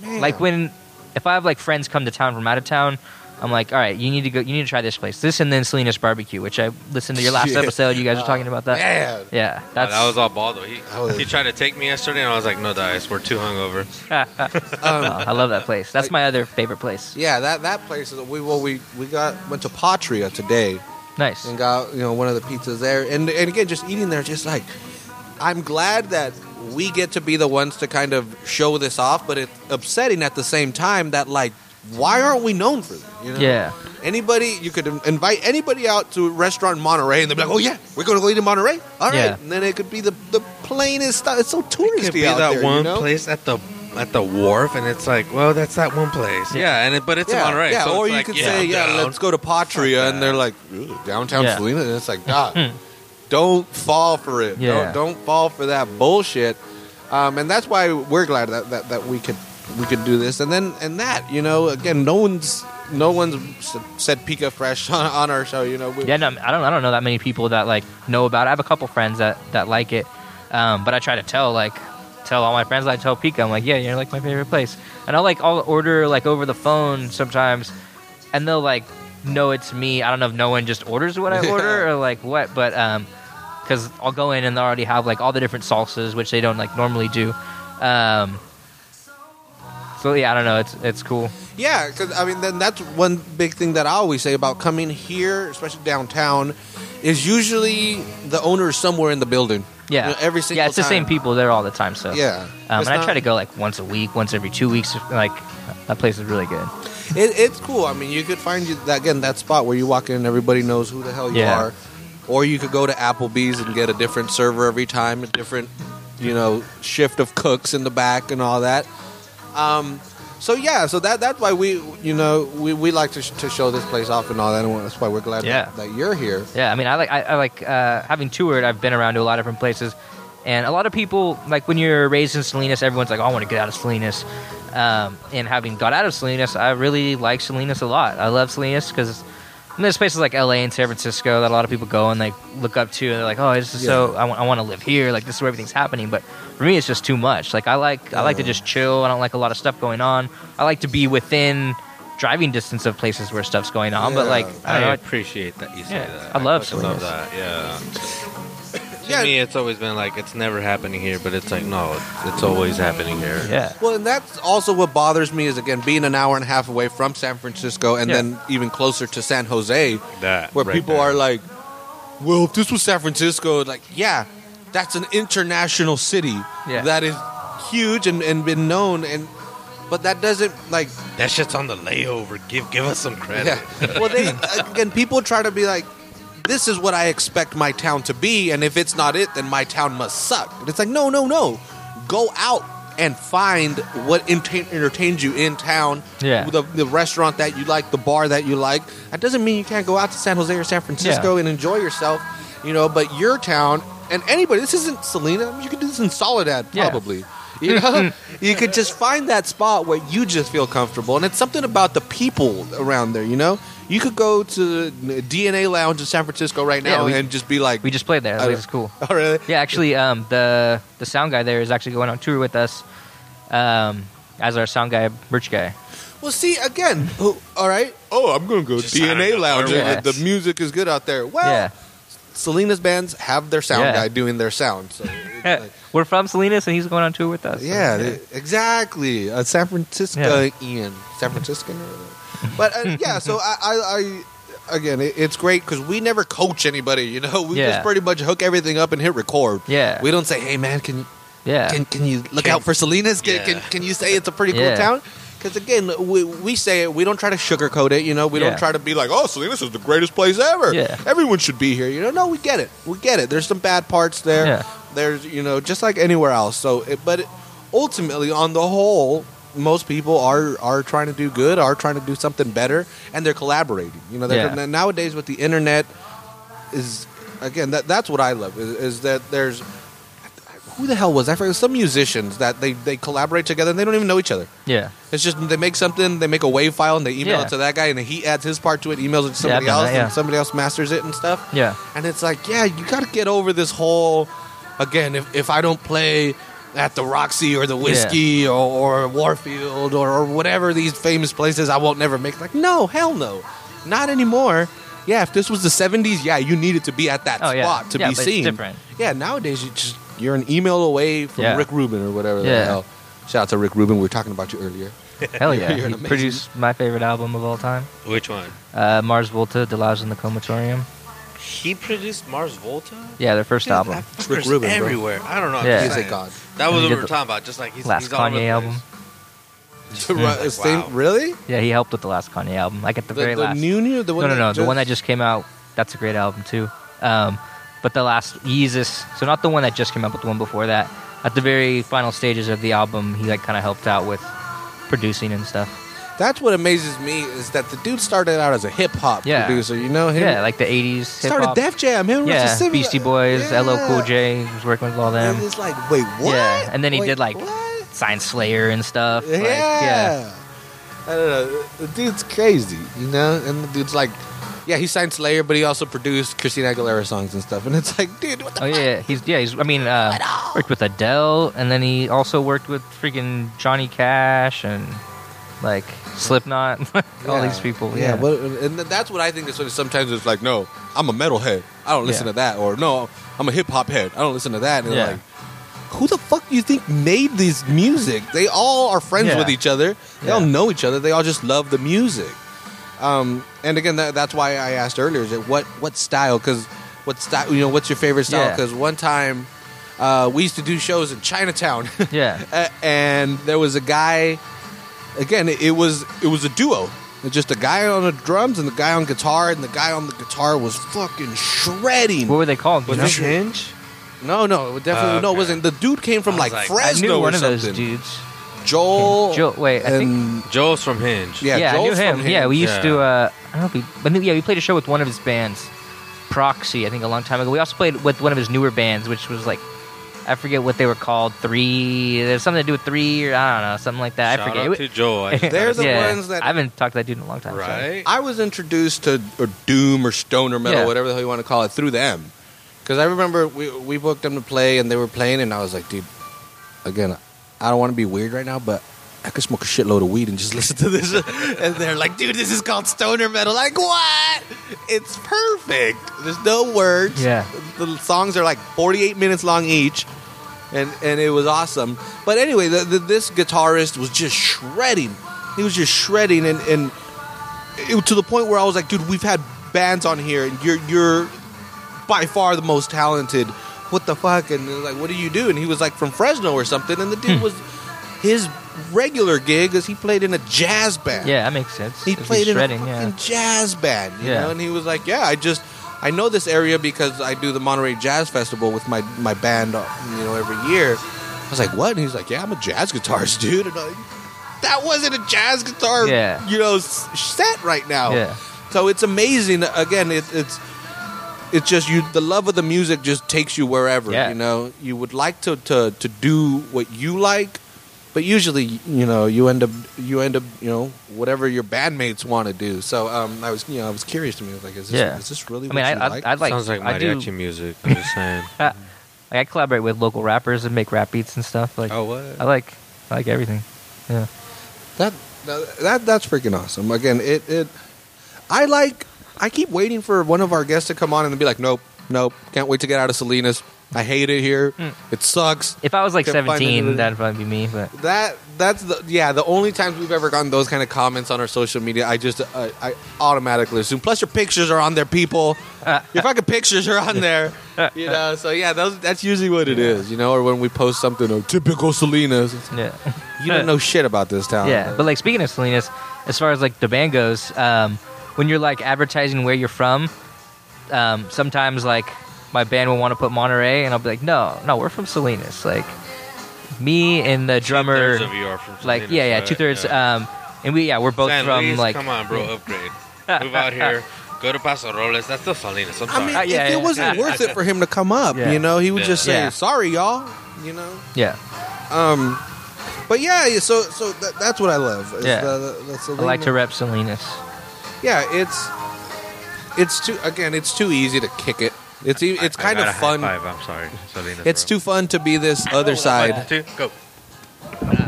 man. Like when if I have like friends come to town from out of town. I'm like, all right, you need to go. You need to try this place. This and then Salinas Barbecue, which I listened to your last Yeah. episode. You guys were talking about that. man. Yeah, Oh, that's that was all ball though. He, was- he tried to take me yesterday, and I was like, "No dice. We're too hungover." Um, I love that place. That's my other favorite place. yeah, that that place is we well we we got went to Patria today Nice. and got you know one of the pizzas there and and again just eating there just like I'm glad that we get to be the ones to kind of show this off, but it's upsetting at the same time that like why aren't we known for this? You know? Yeah. Anybody, you could invite anybody out to a restaurant in Monterey, and they'd be like, "Oh yeah, we're going to go eat in Monterey." All right, Yeah. and then it could be the the plainest stuff. It's so touristy Could be out that there, one you know? place at the at the wharf, and it's like, well, that's that one place. Yeah, and it, but it's yeah, in Monterey. yeah. so or it's you like, could yeah, say, "Yeah, down. let's go to Patria," Fuck and they're like, "Downtown Yeah. Salinas," and it's like, God, don't fall for it. Yeah. Don't don't fall for that bullshit. Um, and that's why we're glad that, that that we could we could do this. And then and that you know, again, no one's no one's said Pica Fresh on, on our show. You know, we, Yeah, no, I don't. I don't know that many people that like know about. it. I have a couple friends that that like it. Um, but I try to tell like tell all my friends. I tell Pica, I'm like, yeah, you're like my favorite place. And I'll like I'll order like over the phone sometimes, and they'll like know it's me. I don't know if no one just orders what I order or like what, but um, because I'll go in and they already have like all the different salsas, which they don't like normally do. Um, so yeah, I don't know. It's it's cool. Yeah, because I mean, then that's one big thing that I always say about coming here, especially downtown, is usually the owner is somewhere in the building. Yeah, You know, every single yeah, it's the same people there all the time. So Yeah, um, and I try to go like once a week, once every two weeks. Like that place is really good. It, it's cool. I mean, you could find you that, again that spot where you walk in and everybody knows who the hell you Yeah. are, or you could go to Applebee's and get a different server every time, a different, you know, shift of cooks in the back and all that. Um, so yeah, so that that's why we, you know, we, we like to, sh- to show this place off and all that, and that's why we're glad Yeah. that, that you're here. Yeah, I mean, I like I, I like uh, having toured. I've been around to a lot of different places, and a lot of people like when you're raised in Salinas, everyone's like, "Oh, I want to get out of Salinas." Um, and having got out of Salinas, I really like Salinas a lot. I love Salinas because I mean, there's places like LA and San Francisco that a lot of people go and like look up to, and they're like, "Oh, this is so I want to live here. Like this is where everything's happening." But for me, it's just too much. Like I like I like to just chill. I don't like a lot of stuff going on. I like to be within driving distance of places where stuff's going on. But like I I, don't know. appreciate that you say Yeah, that. I love fucking love that. Yeah. To Yeah. me, it's always been like it's never happening here, but it's like no, it's, it's always happening here. Yeah. Well, and that's also what bothers me is again being an hour and a half away from San Francisco, and Yeah. then even closer to San Jose, That where right people there. are like, "Well, if this was San Francisco, like, yeah, that's an international city Yeah. that is huge and, and been known, and but that doesn't like, that shit's on the layover. Give give us some credit. yeah. Well, they again, people try to be like." This is what I expect my town to be, and if it's not it, then my town must suck. And it's like, no, no, no. Go out and find what enta- entertains you in town. Yeah. The, the restaurant that you like, the bar that you like. That doesn't mean you can't go out to San Jose or San Francisco and enjoy yourself, you know. But your town and anybody, this isn't Selena. I mean, you could do this in Soledad, Yeah. probably. You know, you could just find that spot where you just feel comfortable, and it's something about the people around there. You know, you could go to the DNA Lounge in San Francisco right now Yeah, we- and just be like, We just played there. I That don't- was cool. "Oh, really? Yeah, actually, um, the the sound guy there is actually going on tour with us um, as our sound guy, merch guy. Well, see again. All right. Oh, I'm going to go Just sign DNA up. Lounge. Yeah. and The, the music is good out there. Well, yeah, Salinas bands have their sound Yeah. guy doing their sound. So like- we're from Salinas, and he's going on tour with us. so, yeah, they- exactly. A San Francisco Ian, San Franciscan. But uh, yeah, so I, I, I again, it, it's great because we never coach anybody. You know, we Yeah. just pretty much hook everything up and hit record. yeah, We don't say, "Hey, man, can yeah, can can you look Can- out for Salinas? Can, Yeah. can can you say it's a pretty cool Yeah. town?" Because again, we, we say it. We don't try to sugarcoat it. You know, we Yeah. don't try to be like, "Oh, Salinas is the greatest place ever. Yeah. Everyone should be here." You know, no, we get it. We get it. There's some bad parts there. Yeah. There's you know, just like anywhere else. So, it, but it, ultimately, on the whole. Most people are are trying to do good, are trying to do something better, and they're collaborating. You know, they're- Yeah. nowadays with the internet, is again that that's what I love is, is that there's who the hell was that? Some musicians that they, they collaborate together and they don't even know each other. yeah, It's just they make something, they make a wave file and they email Yeah. it to that guy and then he adds his part to it, emails it to somebody I've else, that, yeah. and somebody else masters it and stuff. yeah, And it's like, yeah, you got to get over this whole. Again, if, if I don't play at the Roxy or the Whisky or, or Warfield or, or whatever these famous places, I won't never make. Like, no, hell no, not anymore. Yeah, if this was the '70s, yeah, you needed to be at that Oh, yeah. spot to Yeah, be seen. different. Yeah, nowadays you just you're an email away from Yeah. Rick Rubin or whatever the Yeah. hell. Shout out to Rick Rubin. We were talking about you earlier. hell yeah. You're an he amazing- produced my favorite album of all time, Which one? uh, Mars Volta, De-Loused in the Comatorium. He produced Mars Volta. Yeah, their first Dude, album. that Rick fucker's Rubin, bro. everywhere. I don't know. I'm Yeah. just He's a saying. god. That was He what did we were the talking about. Just like he's last he's all over the Kanye album. To ru- Like, same- wow. Really? Yeah, he helped with the last Kanye album, like at the, The, very the last. new new the no, one no, no, that the one that just- just came out. That's a great album too. Um, but the last Yeezus, so not the one that just came out, but the one before that. At the very final stages of the album, he like kind of helped out with producing and stuff. That's what amazes me is that the dude started out as a hip hop Yeah. producer. You know him? Yeah, like the '80s started hip-hop. Def Jam. Him and Yeah. Beastie Boys, LL Cool Yeah. J was working with all them. And it's like, wait, what? Yeah, and then he Wait, did, like, what? Science Slayer and stuff. Yeah. Like, yeah. I don't know. The dude's crazy, you know? And the dude's like, Yeah, he signed Slayer, but he also produced Christina Aguilera songs and stuff. And it's like, dude, what the Oh yeah, he's yeah he's I mean uh, worked with Adele and then he also worked with freaking Johnny Cash and like Slipknot, all Yeah. these people. Yeah, but and that's what I think is. Sometimes it's like, no, I'm a metalhead. I don't listen Yeah. to that, or no, I'm a hip hop head. I don't listen to that. And Yeah. like, who the fuck do you think made this music? They all are friends Yeah. with each other. They all Yeah. know each other. They all just love the music. Um, and again, that, that's why I asked earlier: is it what what style? Because what style? You know, what's your favorite style? Yeah. Because one time uh, we used to do shows in Chinatown. yeah, and there was a guy. Again, it was it was a duo. It's just a guy on the drums and the guy on guitar, and the guy on the guitar was fucking shredding. what were they called? Was You know? this Hinge? No, no, it definitely Oh, no. It wasn't the dude came from I like, was like- I Fresno knew one or of those something. dudes. Joel. Joel. wait, I think Joel's from Hinge. yeah, yeah, I knew him. from Yeah, we Hinge. used to. Uh, I don't know. If we, but yeah, we played a show with one of his bands, Proxy. I think a long time ago. We also played with one of his newer bands, which was like. I forget what they were called. Three. There's something to do with three, or I don't know, something like that. Shout I forget. out to Joe. I They're the yeah, ones that- I haven't talked to that dude in a long time. so- right. I was introduced to or doom or stoner metal, Yeah. whatever the hell you want to call it, through them. Because I remember we we booked them to play, and they were playing, and I was like, dude, again, I don't want to be weird right now, but I could smoke a shitload of weed and just listen to this. and they're like, dude, this is called stoner metal. Like, what? It's perfect. There's no words. Yeah. The songs are like 48 minutes long each. And, and it was awesome. But anyway, the, the, this guitarist was just shredding. He was just shredding, and, and it, to the point where I was like, dude, we've had bands on here, and you're you're by far the most talented. What the fuck? And like, what do you do? And he was like from Fresno or something. And the dude Hmm. was his regular gig is he played in a jazz band. Yeah, that makes sense. he played in a fucking yeah. jazz band. You Yeah. know, and he was like, yeah, I just. I know this area because I do the Monterey Jazz Festival with my, my band, uh, you know, every year. I was like, what? And he's like, yeah, I'm a jazz guitarist, dude. And like, that wasn't a jazz guitar, Yeah. you know, set right now. Yeah. So it's amazing. Again, it, it's it's just you. The love of the music just takes you wherever. Yeah. You know, you would like to, to to do what you like, but usually, you know, you end up you end up you know whatever your bandmates want to do. So um, I was you know I was curious to me. I was like, is this Yeah. is this really? I mean, I, you I, like? I'd like. Sounds like I do. mariachi music. I'm just saying. Like, I collaborate with local rappers and make rap beats and stuff. Like, oh what? I like, I like everything. Yeah. That that that's freaking awesome. Again, it it I like I keep waiting for one of our guests to come on and be like, nope, nope, can't wait to get out of Salinas. I hate it here. Hmm. It sucks. If I was like Can't find 17, anybody. that'd probably be me. But That that's the yeah the only times we've ever gotten those kind of comments on our social media. I just uh, I automatically assume. Plus your pictures are on there, people. your fucking pictures are on there. You know, so yeah, those, that's usually what it is. You know, or when we post something, oh, typical Salinas. It's- yeah, You don't know shit about this town. yeah. But like speaking of Salinas, as far as like the band goes, um, when you're like advertising where you're from, um, sometimes like my band will want to put Monterey, and I'll be like, no, no, we're from Salinas. Like me and the drummer, Two-thirds of you are from like yeah, yeah, right? two thirds. Yeah. Um, and we yeah, we're both San from Luis, like come on, bro, upgrade. Move out here. Go to Paso Robles. That's still Salinas. I'm I mean, Uh, if yeah, it yeah. wasn't worth it for him to come up, Yeah. you know, he would Yeah. just say, Yeah. "Sorry, y'all," you know. yeah. Um, but yeah, yeah, so so that, that's what I love. is Yeah. the, the, the I like to Selena- rep Salinas. Yeah, it's it's too again. It's too easy to kick it. It's e- it's I kind got of a fun. High five. I'm sorry, Salinas. It's bro. too fun to be this other side. Two, go.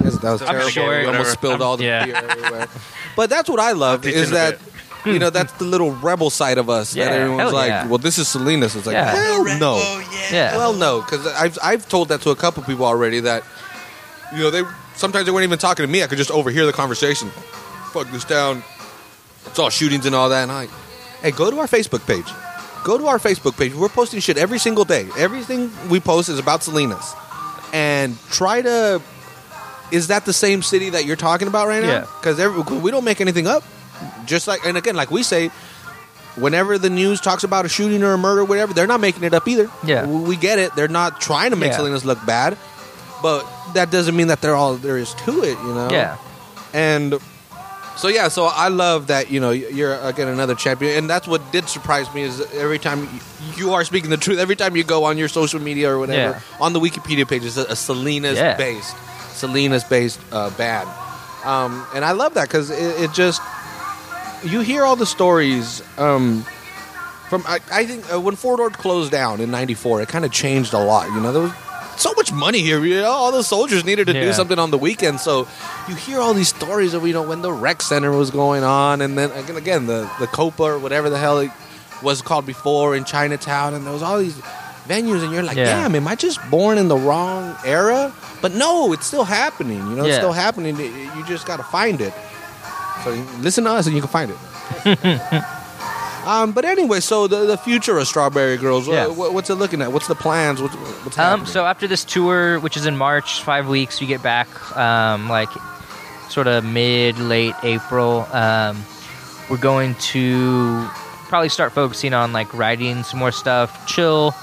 Yes, that was I'm terrible. sure- we almost whatever. spilled all the Yeah. beer everywhere. But that's what I love teach is a that you know that's the little rebel side of us Yeah, that everyone's hell like, yeah. well, this is Salinas. It's like, Yeah. hell no. Yeah. Well, no, because I've I've told that to a couple people already that you know they sometimes they weren't even talking to me. I could just overhear the conversation. Fuck this town. It's all shootings and all that. And I, hey, go to our Facebook page. Go to our Facebook page. We're posting shit every single day. Everything we post is about Salinas, and try to. Is that the same city that you're talking about right now? Yeah. Because we don't make anything up. Just like, and again, like we say, whenever the news talks about a shooting or a murder, or whatever, they're not making it up either. Yeah. we we get it. They're not trying to make Yeah. Salinas look bad, but that doesn't mean that they're all there is to it. You know. Yeah. And so yeah, so I love that you know you're again another champion, and that's what did surprise me is every time you, are speaking the truth. Every time you go on your social media or whatever Yeah. on the Wikipedia page, it's a, a Salinas Yeah. based, Salinas based uh, band, um, and I love that because it, it just you hear all the stories um, from. I, I think uh, when Fort Ord closed down in '94, it kind of changed a lot. You know, there was so much money here. You know, all those soldiers needed to do something on the weekend, so you hear all these stories of you know when the rec center was going on, and then again, again the the Copa or whatever the hell it was called before in Chinatown, and there was all these venues, and you're like, Yeah. damn, am I just born in the wrong era? But no, it's still happening. You know, it's still happening. You just got to find it. So listen to us, and you can find it. um, but anyway, so the, the future of Strawberry Girls, Yeah. what, what's it looking at? What's the plans? What's, what's Um, so after this tour, which is in March, five weeks, we get back um, like sort of mid late April. Um, we're going to probably start focusing on like writing some more stuff, chill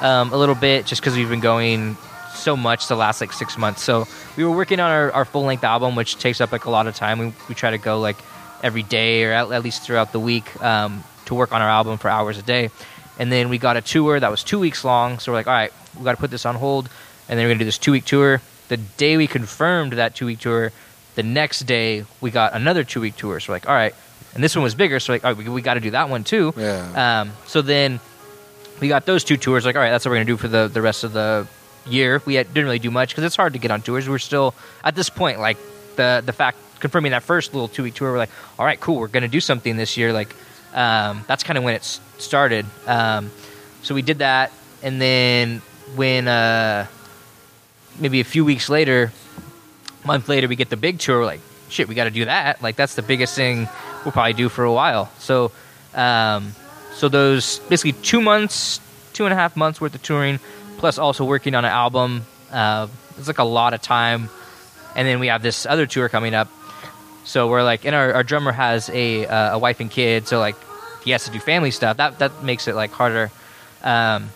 um, a little bit, just because we've been going so much the last like six months. So we were working on our, our full length album, which takes up like a lot of time. We, we try to go like every day or at, at least throughout the week um, to work on our album for hours a day. And then we got a tour that was two weeks long. So we're like, all right, we got to put this on hold. And then we're going to do this two week tour. The day we confirmed that two week tour, the next day we got another two week tour. So we're like, all right. And this one was bigger. So like, all right, we, we got to do that one too. Yeah. Um, so then we got those two tours. Like, all right, that's what we're gonna do for the the rest of the year. We had, didn't really do much because it's hard to get on tours. We're still at this point, like the the fact confirming that first little two week tour. We're like, all right, cool, we're gonna do something this year. Like, um, that's kind of when it started. Um, so we did that, and then when uh, maybe a few weeks later, month later, we get the big tour. We're like, shit, we got to do that. Like, that's the biggest thing we'll probably do for a while. So, um, so those basically two months, two and a half months worth of touring, plus also working on an album. Uh, it's like a lot of time, and then we have this other tour coming up. So we're like, and our, our drummer has a uh, a wife and kid, so like he has to do family stuff. That that makes it like harder. Um,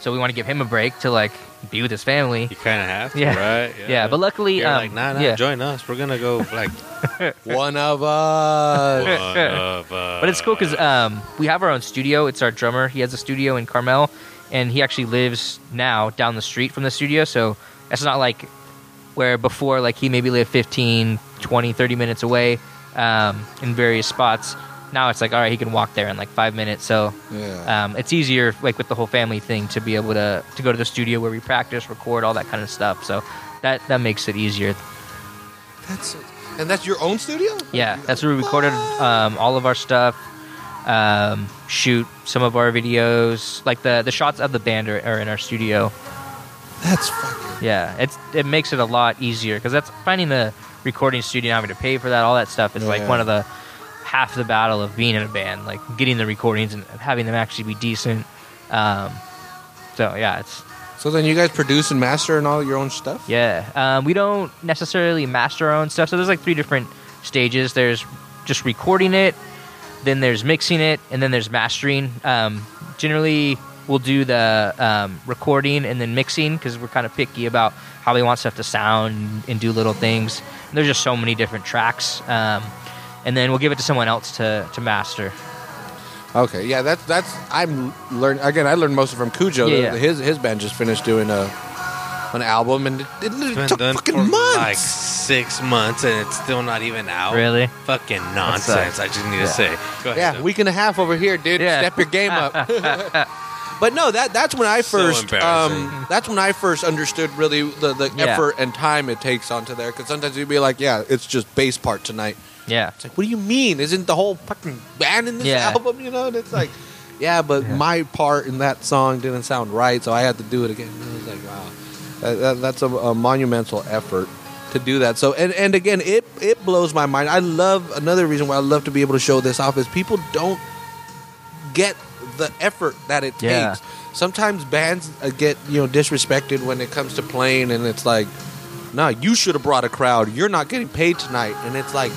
so we want to give him a break to like be with his family. You kind of have to, Yeah. right? Yeah, but luckily, You're um, like, nah, nah, yeah. join us. We're gonna go like One of us. one of us. But it's cool because um, we have our own studio. It's our drummer. He has a studio in Carmel, and he actually lives now down the street from the studio. So it's not like where before, like he maybe lived 15, 20, 30 minutes away um, in various spots. Now it's like, all right, he can walk there in like five minutes. So Yeah. um, it's easier, like with the whole family thing, to be able to, to go to the studio where we practice, record, all that kind of stuff. So that, that makes it easier. That's and that's your own studio. Yeah, that's where we recorded um, all of our stuff. Um, shoot some of our videos, like the the shots of the band are, are in our studio. That's fucking. Yeah, it's it makes it a lot easier because that's finding the recording studio, having to pay for that, all that stuff is like one of the half the battle of being in a band, like getting the recordings and having them actually be decent. Um, so yeah, it's So then you guys produce and master and all your own stuff. Yeah, um, we don't necessarily master our own stuff. So there's like three different stages. There's just recording it, then there's mixing it, and then there's mastering. Um, generally, we'll do the um, recording and then mixing because we're kind of picky about how we want stuff to sound and do little things. And there's just so many different tracks, um, and then we'll give it to someone else to to master. Okay, yeah, that's that's I'm learning again. I learned most of it from Cujo. Yeah, yeah. His his band just finished doing a an album, and it, it It's been took done fucking for months. like six months, and it's still not even out. Really? Fucking nonsense. I just need Yeah. to say. Go ahead. yeah, though. week and a half over here, dude. Yeah. Step your game up. but no, that that's when I So first embarrassing. um, that's when I first understood really the, the Yeah. effort and time it takes onto there. Because sometimes you'd be like, yeah, it's just bass part tonight. Yeah, It's like, what do you mean? Isn't the whole fucking band in this Yeah. album? You know, and it's like, yeah, but Yeah. my part in that song didn't sound right, so I had to do it again. And I was like, wow, that, that, that's a, a monumental effort to do that. So, and and again, it it blows my mind. I love another reason why I love to be able to show this off is people don't get the effort that it Yeah. takes. Sometimes bands uh, get you know disrespected when it comes to playing, and it's like, nah, you should have brought a crowd. You're not getting paid tonight, and it's like,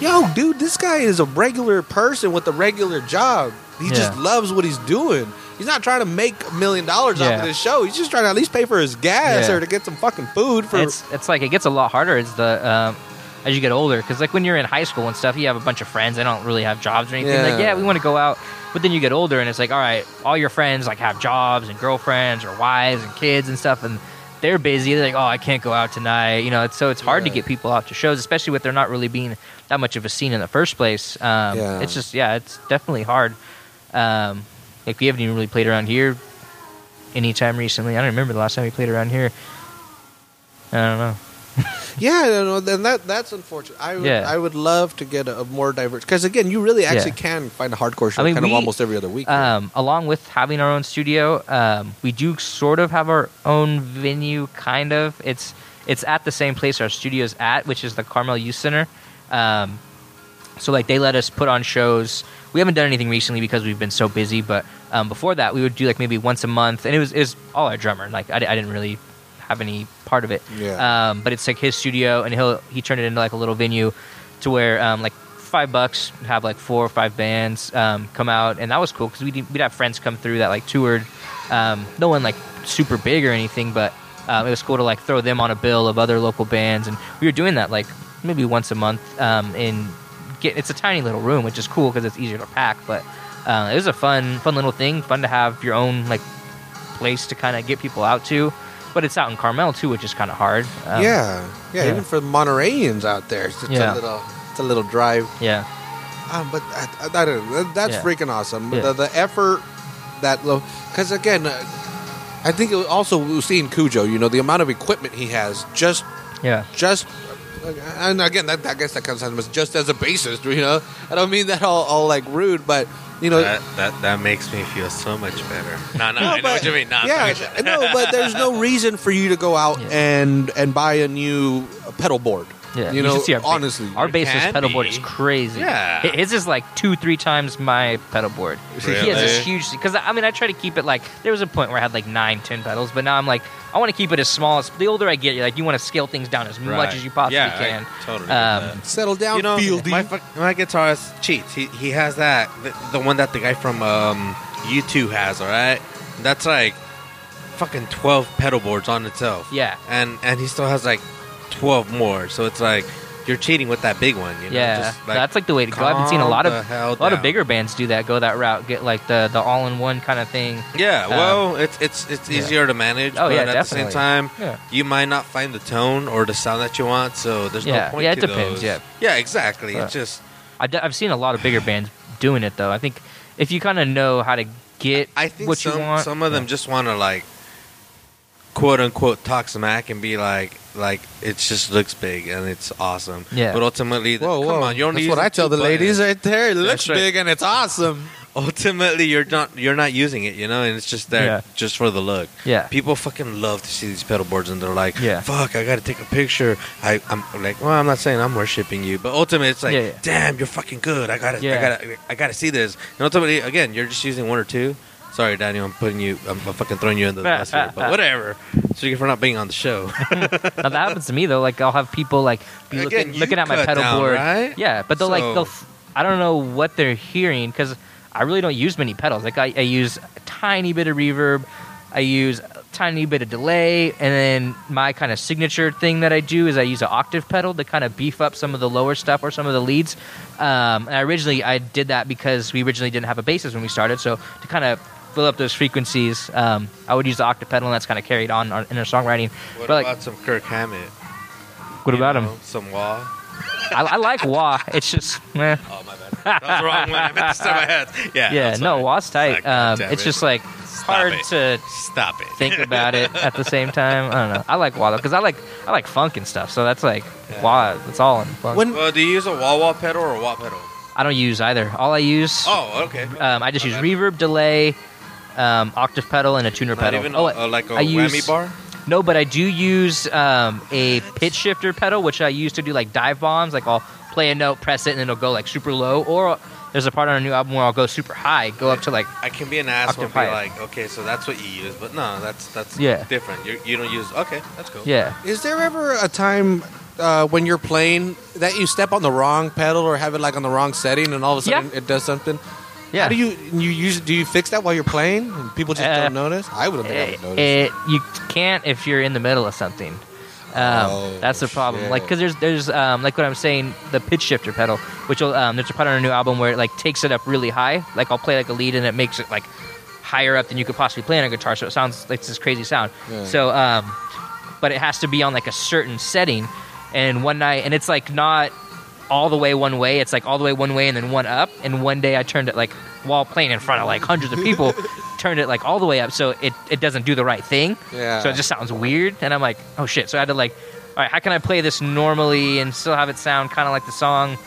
yo, dude, this guy is a regular person with a regular job. He just loves what he's doing. He's not trying to make a million dollars off of this show. He's just trying to at least pay for his gas Yeah. or to get some fucking food for. it's it's like it gets a lot harder as the um, as you get older because like when you're in high school and stuff you have a bunch of friends they don't really have jobs or anything like Yeah. yeah we want to go out but then you get older and it's like all right all your friends like have jobs and girlfriends or wives and kids and stuff and they're busy. They're like, oh, I can't go out tonight. You know, it's, so it's hard to get people out to shows, especially with there not really being that much of a scene in the first place. Um, Yeah. It's just yeah, it's definitely hard. Um, like we haven't even really played around here anytime recently. I don't remember the last time we played around here. I don't know. Yeah, no, then that that's unfortunate. I would, Yeah. I would love to get a, a more diverse because again, you really actually Yeah. can find a hardcore show I mean, kind we- of almost every other week. Um, along with having our own studio, um, we do sort of have our own venue. Kind of. It's it's at the same place our studio's at, which is the Carmel Youth Center. Um, so like they let us put on shows. We haven't done anything recently because we've been so busy. But um, before that, we would do like maybe once a month, and it was it was all our drummer. Like I, I didn't really have any part of it. Yeah. Um, but it's like his studio, and he'll he turned it into like a little venue, to where um, like five bucks have like four or five bands um, come out, and that was cool because we'd we'd have friends come through that like toured. Um, no one like super big or anything, but um, it was cool to like throw them on a bill of other local bands, and we were doing that like maybe once a month. Um, in get it's a tiny little room, which is cool because it's easier to pack, but. Uh, it was a fun, fun little thing. Fun to have your own like place to kind of get people out to, but it's out in Carmel too, which is kind of hard. Um, yeah, yeah, even for the Montereyans out there, it's Yeah. a little, it's a little drive. yeah, Um, but I, I, I that- that's freaking awesome. The, the effort that low, because again, uh, I think it also seeing Cujo. You know, the amount of equipment he has, just yeah, just and again that, I guess that comes out just as a bassist you know I don't mean that all, all like rude but you know That, that that makes me feel so much better. No, no, I know but- what you mean. No, yeah no but there's no reason for you to go out Yeah. and and buy a new pedal board yeah. you know should see our ba- honestly our It bassist can pedal be. board is crazy. Yeah. Hi- his is like two, three times my pedal board. He has this huge because I mean I try to keep it like there was a point where I had like nine, ten pedals, but now I'm like I want to keep it as small as the older I get. Like you want to scale things down as much as you possibly Yeah, I can. totally Um, settle down you know, fieldy my fuck- my guitarist cheats. He he has that the, the one that the guy from um, U2 has. All right, that's like fucking twelve pedal boards on itself. Yeah. and and he still has like twelve more. So it's like you're cheating with that big one. You know? yeah, Just, like, that's like the way to go. I've been seeing a lot of a lot of bigger bands do that. Go that route. Get like the the all in one kind of thing. Yeah, Um, well, it's it's it's yeah. easier to manage, Oh, but yeah, at the same time, Yeah. you might not find the tone or the sound that you want. So there's Yeah, no point. yeah, it depends, those. yeah. yeah, exactly. Yeah. It's just I d- I've seen a lot of bigger bands doing it though. I think if you kind of know how to get I think what some you want, some of them just want to like quote unquote talk smack and be like like it just looks big and it's awesome. Yeah. But ultimately, whoa come whoa on, you only that's what I tell the ladies right there it looks right. big and it's awesome Ultimately, you're not you're not using it, you know, and it's just there Yeah. just for the look. Yeah. People fucking love to see these pedal boards, and they're like, Yeah. "Fuck, I got to take a picture." I, I'm like, "Well, I'm not saying I'm worshiping you, but ultimately, it's like, Yeah, yeah. damn, you're fucking good. I gotta, I gotta, I gotta see this." And ultimately, again, you're just using one or two. Sorry, Daniel, I'm putting you, I'm, I'm fucking throwing you in the bus here, but whatever. So you for not being on the show. now that happens to me though. Like I'll have people like be Again, looking, you looking at my cut pedal down, board. right? Yeah, but they'll like they'll. I don't know what they're hearing because I really don't use many pedals. Like I, I use a tiny bit of reverb, I use a tiny bit of delay, and then my kind of signature thing that I do is I use an octave pedal to kind of beef up some of the lower stuff or some of the leads. Um, and originally I did that because we originally didn't have a bassist when we started, so to kind of fill up those frequencies, um, I would use the octave pedal, and that's kind of carried on on- in our songwriting. What but like, about some Kirk Hammett? what You about him? Some wah. I, I like Wah. It's just, eh. Oh my bad. That was the wrong one. I meant to my head. Yeah. yeah, no. Wah's tight. God Um, it's it. just like hard it. to Stop it. think about it at the same time. I don't know. I like Wah though because I like I like funk and stuff. So that's like Wah. It's all in funk. when Well, do you use a wah wah pedal or a wah pedal? I don't use either. All I use, Oh, okay. um, I just My use reverb, delay, um, octave pedal, and a tuner Not pedal. even oh, a, a- like a I whammy use- bar. No, but I do use um, a pitch shifter pedal, which I use to do like dive bombs. Like I'll play a note, press it, and it'll go like super low. Or there's a part on a new album where I'll go super high, go up to like I can be an asshole and be Octave like, okay, so that's what you use, but no, that's that's Yeah. different. You you don't use. Okay, that's cool. yeah. Is there ever a time uh, when you're playing that you step on the wrong pedal or have it like on the wrong setting and all of a sudden Yeah. it does something? Yeah. How do you you use do you fix that while you're playing and people just Uh, don't notice? I wouldn't think I it, would notice. it- you can't if you're in the middle of something. Um, Oh, that's the problem. shit. Like, because there's there's um, like what I'm saying, the pitch shifter pedal, which will um, there's a part on a new album where it like takes it up really high. Like I'll play like a lead and it makes it like higher up than you could possibly play on a guitar, so it sounds like this crazy sound. Yeah. So um, but it has to be on like a certain setting. And one night, and it's like not all the way one way. It's like all the way one way and then one up. And one day I turned it like while playing in front of like hundreds of people, turned it like all the way up so it, it doesn't do the right thing. Yeah. So it just sounds weird. And I'm like, oh shit. So I had to like, all right, how can I play this normally and still have it sound kind of like the song?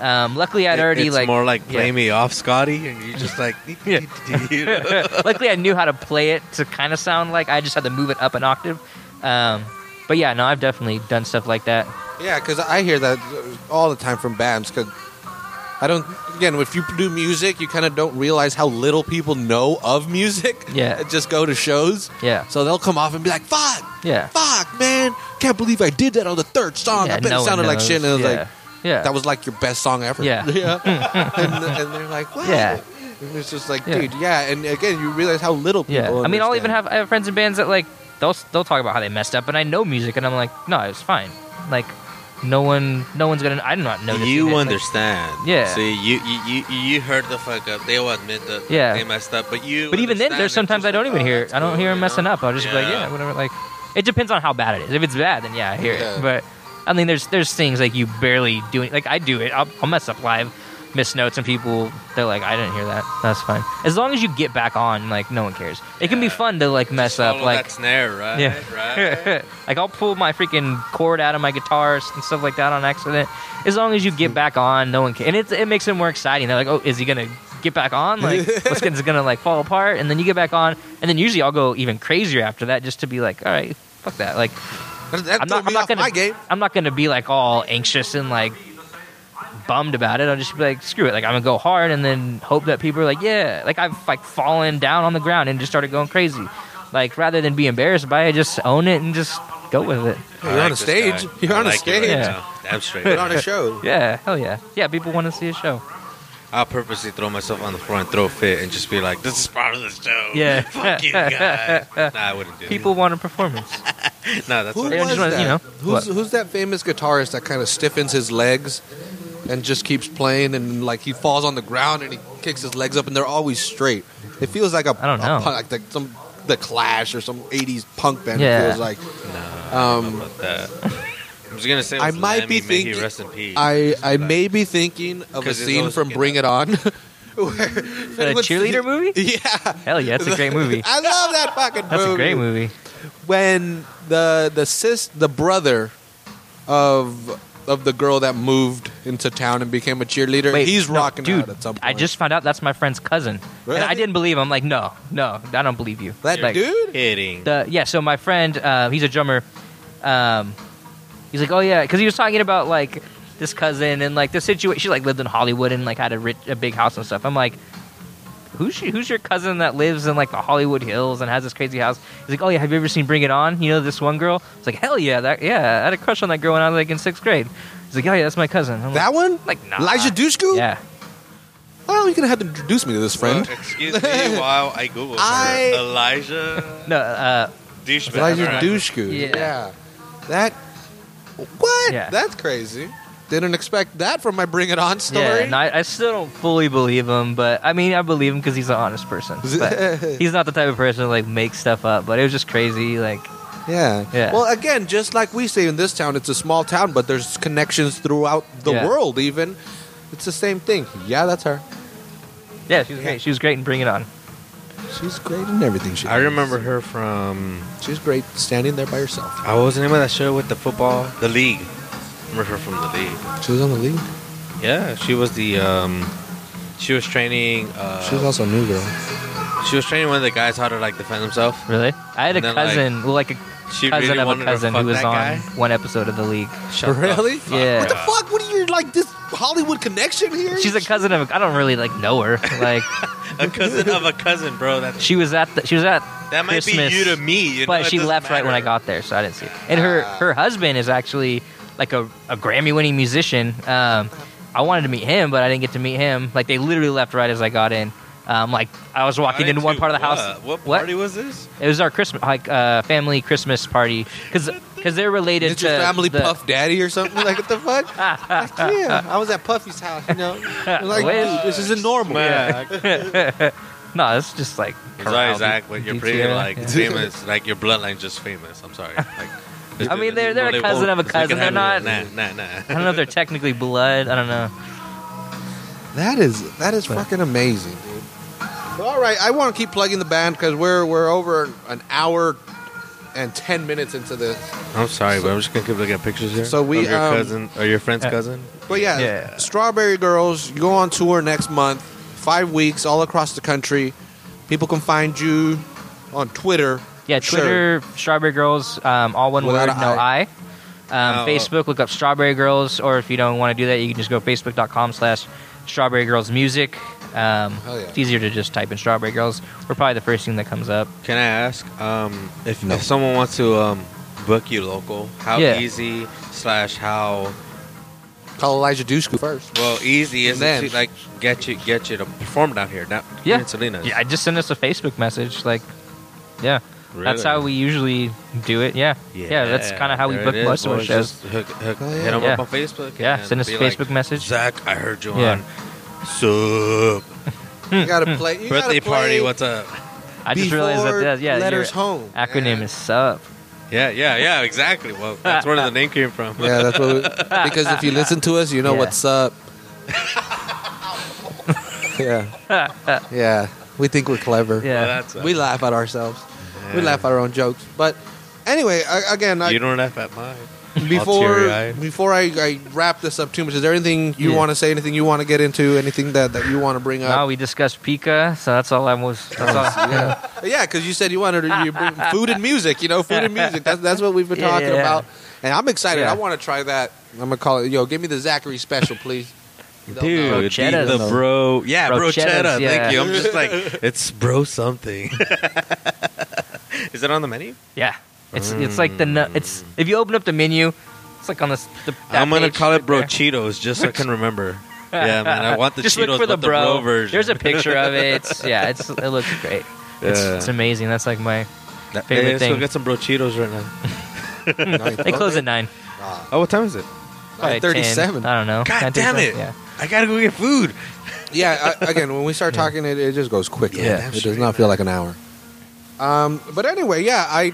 Um, luckily, I'd It- already it's like more like play yeah. me off, Scotty, and you're just like, you? Luckily, I knew how to play it to kind of sound like I just had to move it up an octave. Um, but yeah, no, I've definitely done stuff like that. Yeah, because I hear that all the time from bands. Because I don't. Again, if you do music, you kind of don't realize how little people know of music. Yeah. just go to shows. Yeah. So they'll come off and be like, "Fuck, Yeah. fuck, man, can't believe I did that on the third song. yeah I bet no it sounded like shit." And it was yeah. like, yeah. "That was like your best song ever." Yeah. yeah. and, and they're like, "What?" Yeah. And it's just like, dude, yeah. And again, you realize how little people. Yeah, I mean, I'll even have I have friends in bands that like they'll they'll talk about how they messed up, and I know music, and I'm like, no, it was fine. Like, no one, no one's gonna. I'm not noticing. you it. Like, understand. Yeah. See, you you you, heard the fuck up. They will admit that Yeah. they messed up, but you. but even then, there's sometimes I don't like, even hear. I don't hear them messing know? up. I'll just be like, Yeah. yeah, whatever. Like, it depends on how bad it is. If it's bad, then yeah, I hear Yeah. it. But I mean, there's there's things like you barely doing. Like I do it. I'll, I'll mess up live, miss notes, and people they're like, I didn't hear that. That's fine. As long as you get back on, like no one cares. It can be Yeah. fun to like mess up. Like that snare, right? Yeah. Right. like I'll pull my freaking cord out of my guitars and stuff like that on accident. As long as you get back on, no one can. And it, it makes it more exciting. They're like, oh, is he gonna get back on? Like, what's gonna, is it gonna like fall apart? And then you get back on, and then usually I'll go even crazier after that, just to be like, all right, fuck that. Like, That, that I'm threw not, me I'm not gonna, my game. I'm not gonna be like all anxious and like bummed about it. I'll just be like, screw it. Like I'm gonna go hard and then hope that people are like, yeah. Like I've like fallen down on the ground and just started going crazy. Like rather than be embarrassed by it, just own it and just go with it. I You're on like a this stage. guy. You're I on a like it right stage. Yeah. now. Damn straight. You're on a show. Yeah, hell yeah. Yeah, people want to see a show. I'll purposely throw myself on the floor and throw a fit and just be like, "This is part of the show." Yeah. Fuck you guys. Nah, I wouldn't do People want a performance. no, that's Who what They was just wanna, you know, who's who's that famous guitarist that kind of stiffens his legs and just keeps playing and like he falls on the ground and he kicks his legs up and they're always straight. It feels like a I don't a know. punk- like the, some the Clash or some '80s punk band. Yeah. It feels like Nah, Um, about that. I was gonna say, I was might be Lemmy, may he thinking- Rest in peace. I I Like, may be thinking of a 'Cause it's scene from Bring up. It On. where The what's cheerleader movie? Yeah, Hell yeah, it's a great movie. I love that fucking That's movie. a great movie. when the the sis the brother of of the girl that moved into town and became a cheerleader Wait, he's no, rocking dude, out at some point I just found out that's my friend's cousin. Really? And I didn't believe him. I'm like, no, no, I don't believe you. that like, dude Hitting. The, yeah, so my friend, uh, he's a drummer. Um, he's like, oh yeah, because he was talking about like this cousin and like the situation. She like lived in Hollywood and like had a rich, a big house and stuff. I'm like, who's your, who's your cousin that lives in like the Hollywood Hills and has this crazy house? He's like, oh yeah, have you ever seen Bring It On? You know this one girl? It's like, hell yeah, that yeah, I had a crush on that girl when I was like in sixth grade. He's like, oh yeah, that's my cousin. I'm that one like, like nah. Eliza Dushku Yeah, well you're gonna have to introduce me to this friend Well, excuse me while I Google. I- Eliza no, uh, douchebag. Eliza right? Dushku Yeah. that what Yeah. that's crazy didn't expect that from my Bring It On story yeah. No, I, I still don't fully believe him, but I mean, I believe him because he's an honest person. But he's not the type of person to like make stuff up. But it was just crazy. Like, Yeah. Yeah. Well, again, just like we say in this town, it's a small town, but there's connections throughout the Yeah. world. Even it's the same thing. Yeah, that's her. yeah, she was great. She was great in Bring It On. She's great in everything. She I does. remember her from. She's great standing there by herself. I was the name of that show with the football? The League. Remember her from the League? She was on the league. Yeah, she was the. um She was training. Uh, She was also a new girl. she was training one of the guys how to like defend himself. Really? I had a then, cousin, well, like a She cousin really of a cousin who was on guy. one episode of the league. Shut Really? fuck Yeah. What the fuck? What are you like this Hollywood connection here? She's a cousin of. I don't really like know her. Like A cousin of a cousin, bro. That she was at. The, she was at. that might Christmas, be you to me. You know, but it she doesn't left right when I got there, so I didn't see it. And her Ah. her husband is actually like a, a Grammy winning musician. Um, I wanted to meet him, but I didn't get to meet him. Like they literally left right as I got in. Um, like I was walking into one part of the What? house. What party was this? It was our Christmas, like uh, family Christmas party, because because they're related It's to your family the, Puff Daddy or something? Like what the fuck? Like, yeah, I was at Puffy's house. You know, I'm like Wish. dude, this isn't normal. Yeah. no, it's just like It's always Corral, when you're pretty like yeah. famous, like your bloodline just famous. I'm sorry. Like I mean, they're- they're a cousin of a cousin. They're not- Nah, nah, nah. I don't know if they're technically blood. I don't know. That is that is fucking amazing, dude. But all right, I want to keep plugging the band because we're we're over an hour and ten minutes into this. I'm sorry, but I'm just gonna keep looking at pictures here. So we, of your um, cousin or your friend's uh, cousin. But yeah, Yeah. Strawberry Girls, you go on tour next month, five weeks all across the country. People can find you on Twitter. Yeah, Sure. Twitter, Strawberry Girls, um, all one Without word, no I. I. Um, Oh. Facebook, look up Strawberry Girls, or if you don't want to do that, you can just go facebook.com slash Strawberry Girls Music. Um, Hell yeah. It's easier to just type in Strawberry Girls. We're probably the first thing that comes up. Can I ask um, if, No. if someone wants to um, book you local? How Yeah. easy slash how Call Eliza Dushku first. well easy is And it to then- like get you get you to perform down here? Not Yeah. here in Salinas. Yeah, just send us a Facebook message. Like, yeah, that's how we usually do it. Yeah, yeah, that's kind of how we book it is, most of our shows. Just hook, hook, Oh, yeah. Hit them Yeah. up on Facebook. Yeah, and send us a be like, Facebook message. Zach, I heard you Yeah. on. Sup? You gotta hmm. play. You Birthday gotta play party. What's up? I just realized that. Yeah, yeah letters your home. acronym Yeah. is SUP. Yeah, yeah, yeah. Exactly. Well, that's where the name came from. Yeah, that's what. We, because if you listen to us, you know Yeah. what's up. yeah, yeah. We think we're clever. Well, Yeah, that's uh, We laugh at ourselves. We laugh at our own jokes. But anyway, I, again, I, You don't laugh at mine. before before I, I wrap this up too much, is there anything you Yeah. want to say? Anything you want to get into? Anything that, that you want to bring no, up? we discussed Pica, so that's all I was. That's all. yeah, yeah, because you said you wanted to you bring food and music. You know, food and music. That's that's what we've been talking yeah. about, and I'm excited. Yeah. I want to try that. I'm gonna call it. Yo, give me the Zachary special, please. Dude, the, the bro, yeah, Brochetta's, brochetta. yeah. Thank you. I'm just like, it's bro something. Is it on the menu? Yeah, it's it's like the nu- it's mm. if you open up the menu, it's like on the. the that I'm gonna page call it right bro there. Cheetos just so I can remember. yeah, man, I want the Just Cheetos, look for the but bro. the bro version. There's a picture of it. It's, yeah, it's it looks great. It's, Yeah. it's amazing. That's like my. That- favorite hey, let's go thing. get some bro Cheetos right now. They close at nine. Ah. Oh, what time is it? Probably 10. 37. I don't know. God damn 9:37, it! Yeah. I gotta go get food. Yeah, I, again, when we start talking, it, it just goes quickly. Yeah, it does not feel like an hour. Um, but anyway, yeah, I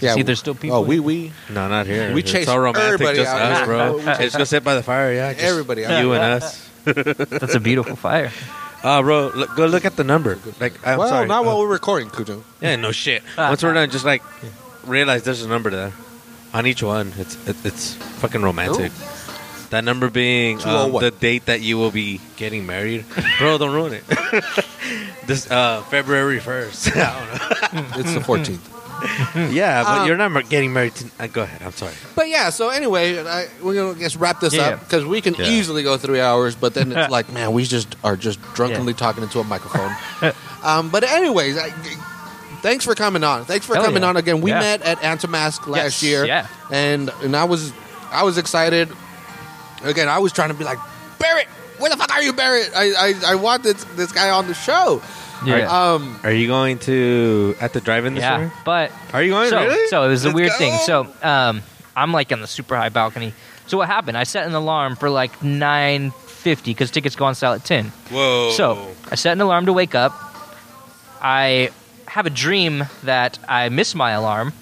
yeah. See, there's still people. Oh, we we No, not here. We it's chase all romantic, everybody just out us, bro. We chase- Just go sit by the fire. Yeah, just everybody. out you and us. That's a beautiful fire. Uh, bro, look, go look at the number. Like, I'm well, sorry. not Uh, while we're recording, Kujo. Yeah, no shit. Once we're done, just like realize there's a number there on each one. It's it, it's fucking romantic. That number being um, the date that you will be getting married. Bro, don't ruin it. this uh, February first. I don't It's the 14th. yeah, but Um, you're not mar- getting married. To, uh, go ahead. I'm sorry. But yeah, so anyway, I, we're gonna just wrap this Yeah. up because we can Yeah. easily go three hours. But then it's like, man, we just are just drunkenly talking into a microphone. um, but anyways, I, thanks for coming on. Thanks for Hell coming yeah. on again. We Yeah. met at Antemasque last Yes, year, yeah. and and I was I was excited. Again, I was trying to be like Barrett. Where the fuck are you, Barrett? I I, I want this this guy on the show. Yeah. Um, Are you going to at the drive-in this yeah. year? But Are you going? so, really? so it was a Let's weird go. thing. So um, I'm like on the super high balcony. So what happened? I set an alarm for like 9:50 because tickets go on sale at 10. whoa. So I set an alarm to wake up. I have a dream that I miss my alarm.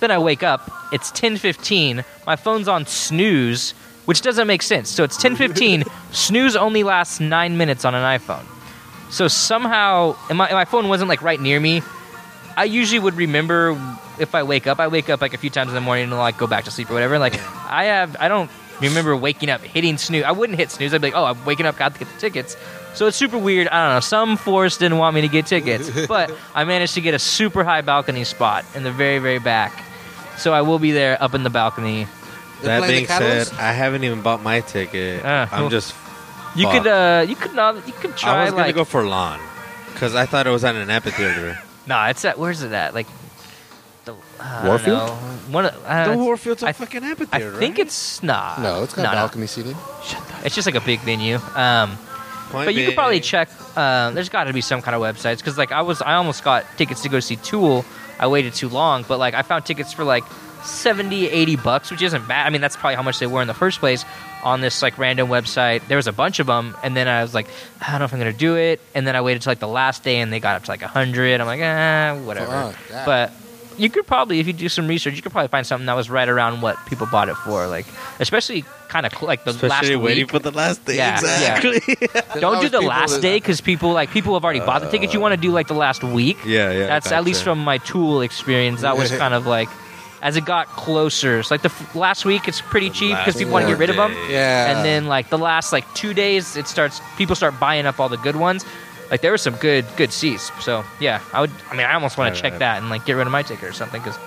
Then I wake up. It's 10:15. My phone's on snooze, which doesn't make sense. So it's 10:15. snooze only lasts nine minutes on an iPhone. So somehow, and my, my phone wasn't like right near me. I usually would remember if I wake up. I wake up like a few times in the morning and like go back to sleep or whatever. Like I have, I don't remember waking up hitting snooze. I wouldn't hit snooze. I'd be like, oh, I'm waking up, got to get the tickets. So it's super weird. I don't know. Some force didn't want me to get tickets, but I managed to get a super high balcony spot in the very, very back. So I will be there up in the balcony. That being said, I haven't even bought my ticket. Ah, I'm well, just. You Fuck. could, uh, you could not, you could try I was gonna like, go for lawn because I thought it was at an amphitheater. nah, it's at where's it at? Like, the I don't Warfield? know. One, of- uh, the Warfield's a I- fucking amphitheater. I amphitheater. think right? it's nah. no, it's got no, no. balcony seating. It's just like a big venue. Um, Point but you could probably check. Uh, there's got to be some kind of websites because like I was, I almost got tickets to go see Tool. I waited too long, but like I found tickets for like 70, 80 bucks, which isn't bad. I mean, that's probably how much they were in the first place on this like random website. There was a bunch of them, and then I was like, I don't know if I'm gonna do it. And then I waited till like the last day, and they got up to like hundred. I'm like, ah, whatever. Fuck. But you could probably, if you do some research, you could probably find something that was right around what people bought it for. Like, especially kind of cl- like the Especially last waiting week. for the last day. Yeah, yeah. exactly. There's Don't do the last that- day because people like people have already bought the tickets. You want to do like the last week. yeah, yeah. That's at least gotcha. from my Tool experience. That was kind of like as it got closer. It's like the f- last week, it's pretty cheap because people want to get rid of them. day. Yeah. And then like the last like two days, it starts. People start buying up all the good ones. Like there were some good good seats. So yeah, I would. I mean, I almost want to check right. that and like get rid of my ticket or something because.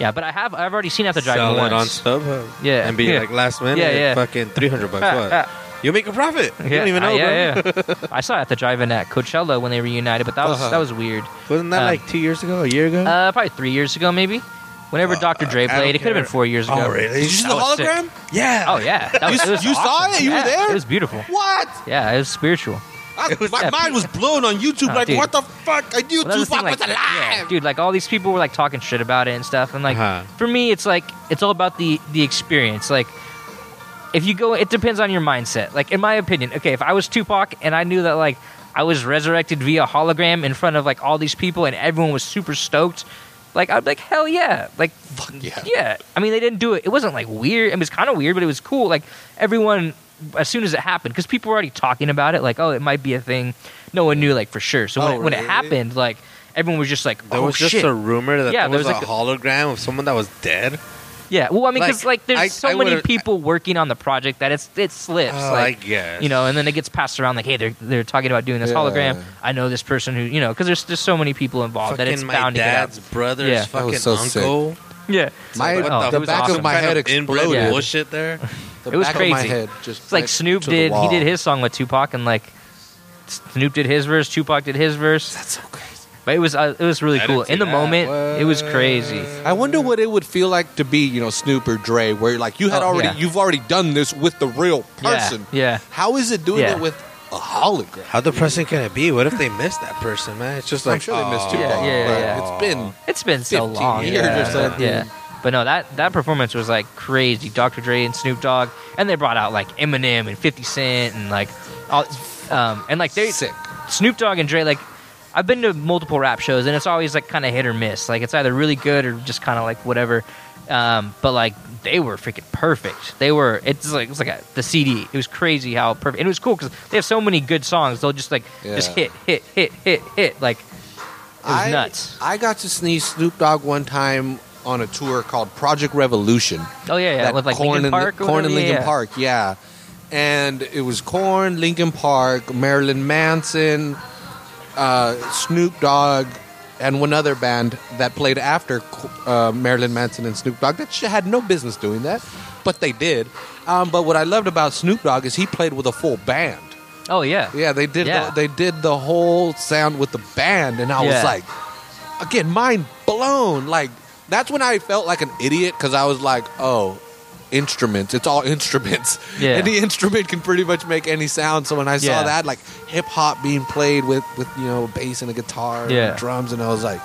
Yeah, but I have. I've already seen at the drive Sell it on once. StubHub. Yeah. and be Yeah. like last minute. Yeah, yeah. Fucking three hundred bucks. what? You make a profit. You don't even uh, know, yeah, bro. yeah. I saw it at the drive-in at Coachella when they reunited, but that was Uh-huh. that was weird. Wasn't that Um, like two years ago? A year ago? Uh, probably three years ago, maybe. Whenever Uh, Dr. Dre I don't played, it could have been four years ago. Oh, really? Did you see That the was sick. hologram? yeah. Oh yeah, that was, You- it was you saw awesome. it? You were Yeah, there? It was beautiful. What? Yeah, it was spiritual. I- my mind was blown on YouTube. Oh, like, dude. what the fuck? I knew Well, that was the Tupac thing, like, was alive. dude, like all these people were like talking shit about it and stuff, and like Uh-huh. for me, it's like it's all about the the experience. Like if you go, it depends on your mindset. Like in my opinion, okay, if I was Tupac and I knew that like I was resurrected via hologram in front of like all these people and everyone was super stoked. Like I'd be like hell yeah, like Fuck yeah. yeah. I mean, they didn't do it. It wasn't like weird. It was kind of weird, but it was cool. Like everyone, as soon as it happened, because people were already talking about it. Like, oh, it might be a thing. No one knew like for sure. So when, Oh, it, when it really? happened, like everyone was just like, There oh was just a rumor that Yeah, there was, there a hologram of someone that was dead. Yeah. Well, I mean, because like, like, there's I- so I many would've- people working on the project that it's it slips. Oh, like I guess. you know, and then it gets passed around like, hey, they're they're talking about doing this Yeah. hologram. I know this person who you know, because there's just so many people involved that it's bound to get out. dad's brother's Yeah. Fucking was so sick. uncle. Yeah, My, What Oh, the it back awesome. of my head exploded. Yeah. bullshit there. The It was back of my crazy. head just It's like Snoop did. He did his song with Tupac, and like Snoop did his verse, Tupac did his verse. That's so crazy. But it was uh, it was really I cool. In the that. moment, it was crazy. I wonder what it would feel like to be, you know, Snoop or Dre, where like you had Oh, already, yeah. you've already done this with the real person. yeah. How is it doing Yeah. it with a hologram? How depressing can it be? What if they miss that person, man? It's just like I'm like sure they missed aw. Tupac. Yeah, yeah, yeah. It's been It's been so 15 long. years yeah. or something. Yeah. But no, that that performance was like crazy. Dr. Dre and Snoop Dogg, and they brought out like Eminem and 50 Cent and like all, um, and like they sick. Snoop Dogg and Dre, like, I've been to multiple rap shows, and it's always like kind of hit or miss. Like, it's either really good or just kind of like whatever. Um, but like, they were freaking perfect. They were. It's like it's like a, the CD. It was crazy how perfect. And it was cool because they have so many good songs. They'll just like just hit, hit, hit, hit, hit. Like, it was I, nuts. I got to sneeze Snoop Dogg one time on a tour called Projekt Revolution. Oh yeah, yeah. that With like Korn Linkin and, Park. or Korn and yeah, yeah. Park, yeah. And it was Korn, Linkin Park, Marilyn Manson, uh, Snoop Dogg, and one other band that played after uh, Marilyn Manson and Snoop Dogg that had no business doing that, but they did. Um, but what I loved about Snoop Dogg is he played with a full band. Oh yeah. Yeah, they did. Yeah. The, they did the whole sound with the band, and I was like, again, mind blown. Like that's when I felt like an idiot because I was like, oh, instruments. It's all instruments. Yeah. Any instrument can pretty much make any sound. So when I saw Yeah. that, like hip hop being played with with you know bass and a guitar Yeah. and drums, and I was like,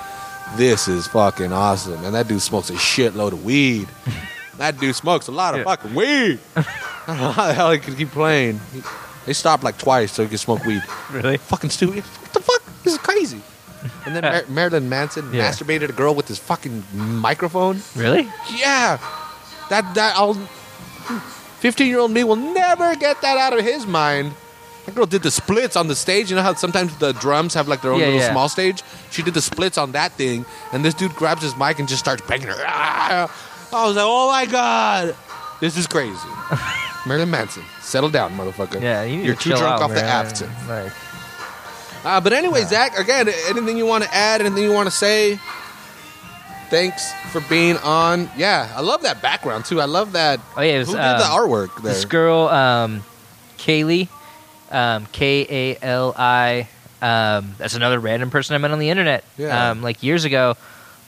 this is fucking awesome. And that dude smokes a shitload of weed. that dude smokes a lot of Yeah. fucking weed. I don't know how the hell he could keep playing. He- they stopped like twice so he could smoke weed. Really? Fucking stupid. What the fuck? This is crazy. And then Mar- Marilyn Manson Yeah. masturbated a girl with his fucking microphone. Really? Yeah, that that I'll. Fifteen year old me will never get that out of his mind. That girl did the splits on the stage. You know how sometimes the drums have like their own Yeah, little yeah. small stage. She did the splits on that thing, and this dude grabs his mic and just starts banging her. Ah! I was like, oh my god, this is crazy. Marilyn Manson, settle down, motherfucker. Yeah. You need You're to too chill drunk out, off the man. Like, Uh, but anyway, Zach, again, anything you want to add? Anything you want to say? Thanks for being on. Yeah, I love that background too. I love that. oh yeah. It was, Who did um, the artwork there? This girl, um, Kaylee, um, K A L I. Um, that's another random person I met on the internet, Yeah. um, like years ago,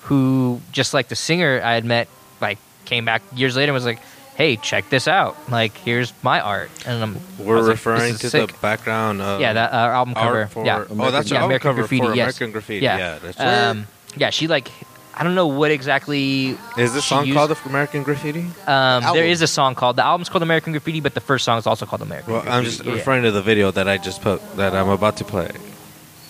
who just like the singer I had met, like came back years later and was like, "Hey, check this out! Like, here's my art." And I'm, We're was like, referring to is the background of yeah, that uh, album cover, for yeah, oh that's yeah, your album American cover Graffiti, for yes. American Graffiti. Yeah. Yeah, that's Um, yeah, she like, I don't know what exactly. Is this song used- called American Graffiti? Um, there is a song called the album's called American Graffiti, but the first song is also called American Well, Graffiti. I'm just Yeah, yeah. referring to the video that I just put that I'm about to play.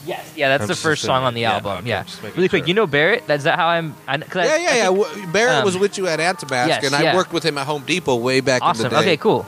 Yes, yeah, that's I'm the first song on the Yeah, album. yeah, really quick. sure. You know Barrett? That's that how I'm? I, 'cause I- Yeah, I yeah, yeah. W- Barrett um, was with you at Antemasque, yes, and I yeah. worked with him at Home Depot way back in the day. Okay, cool.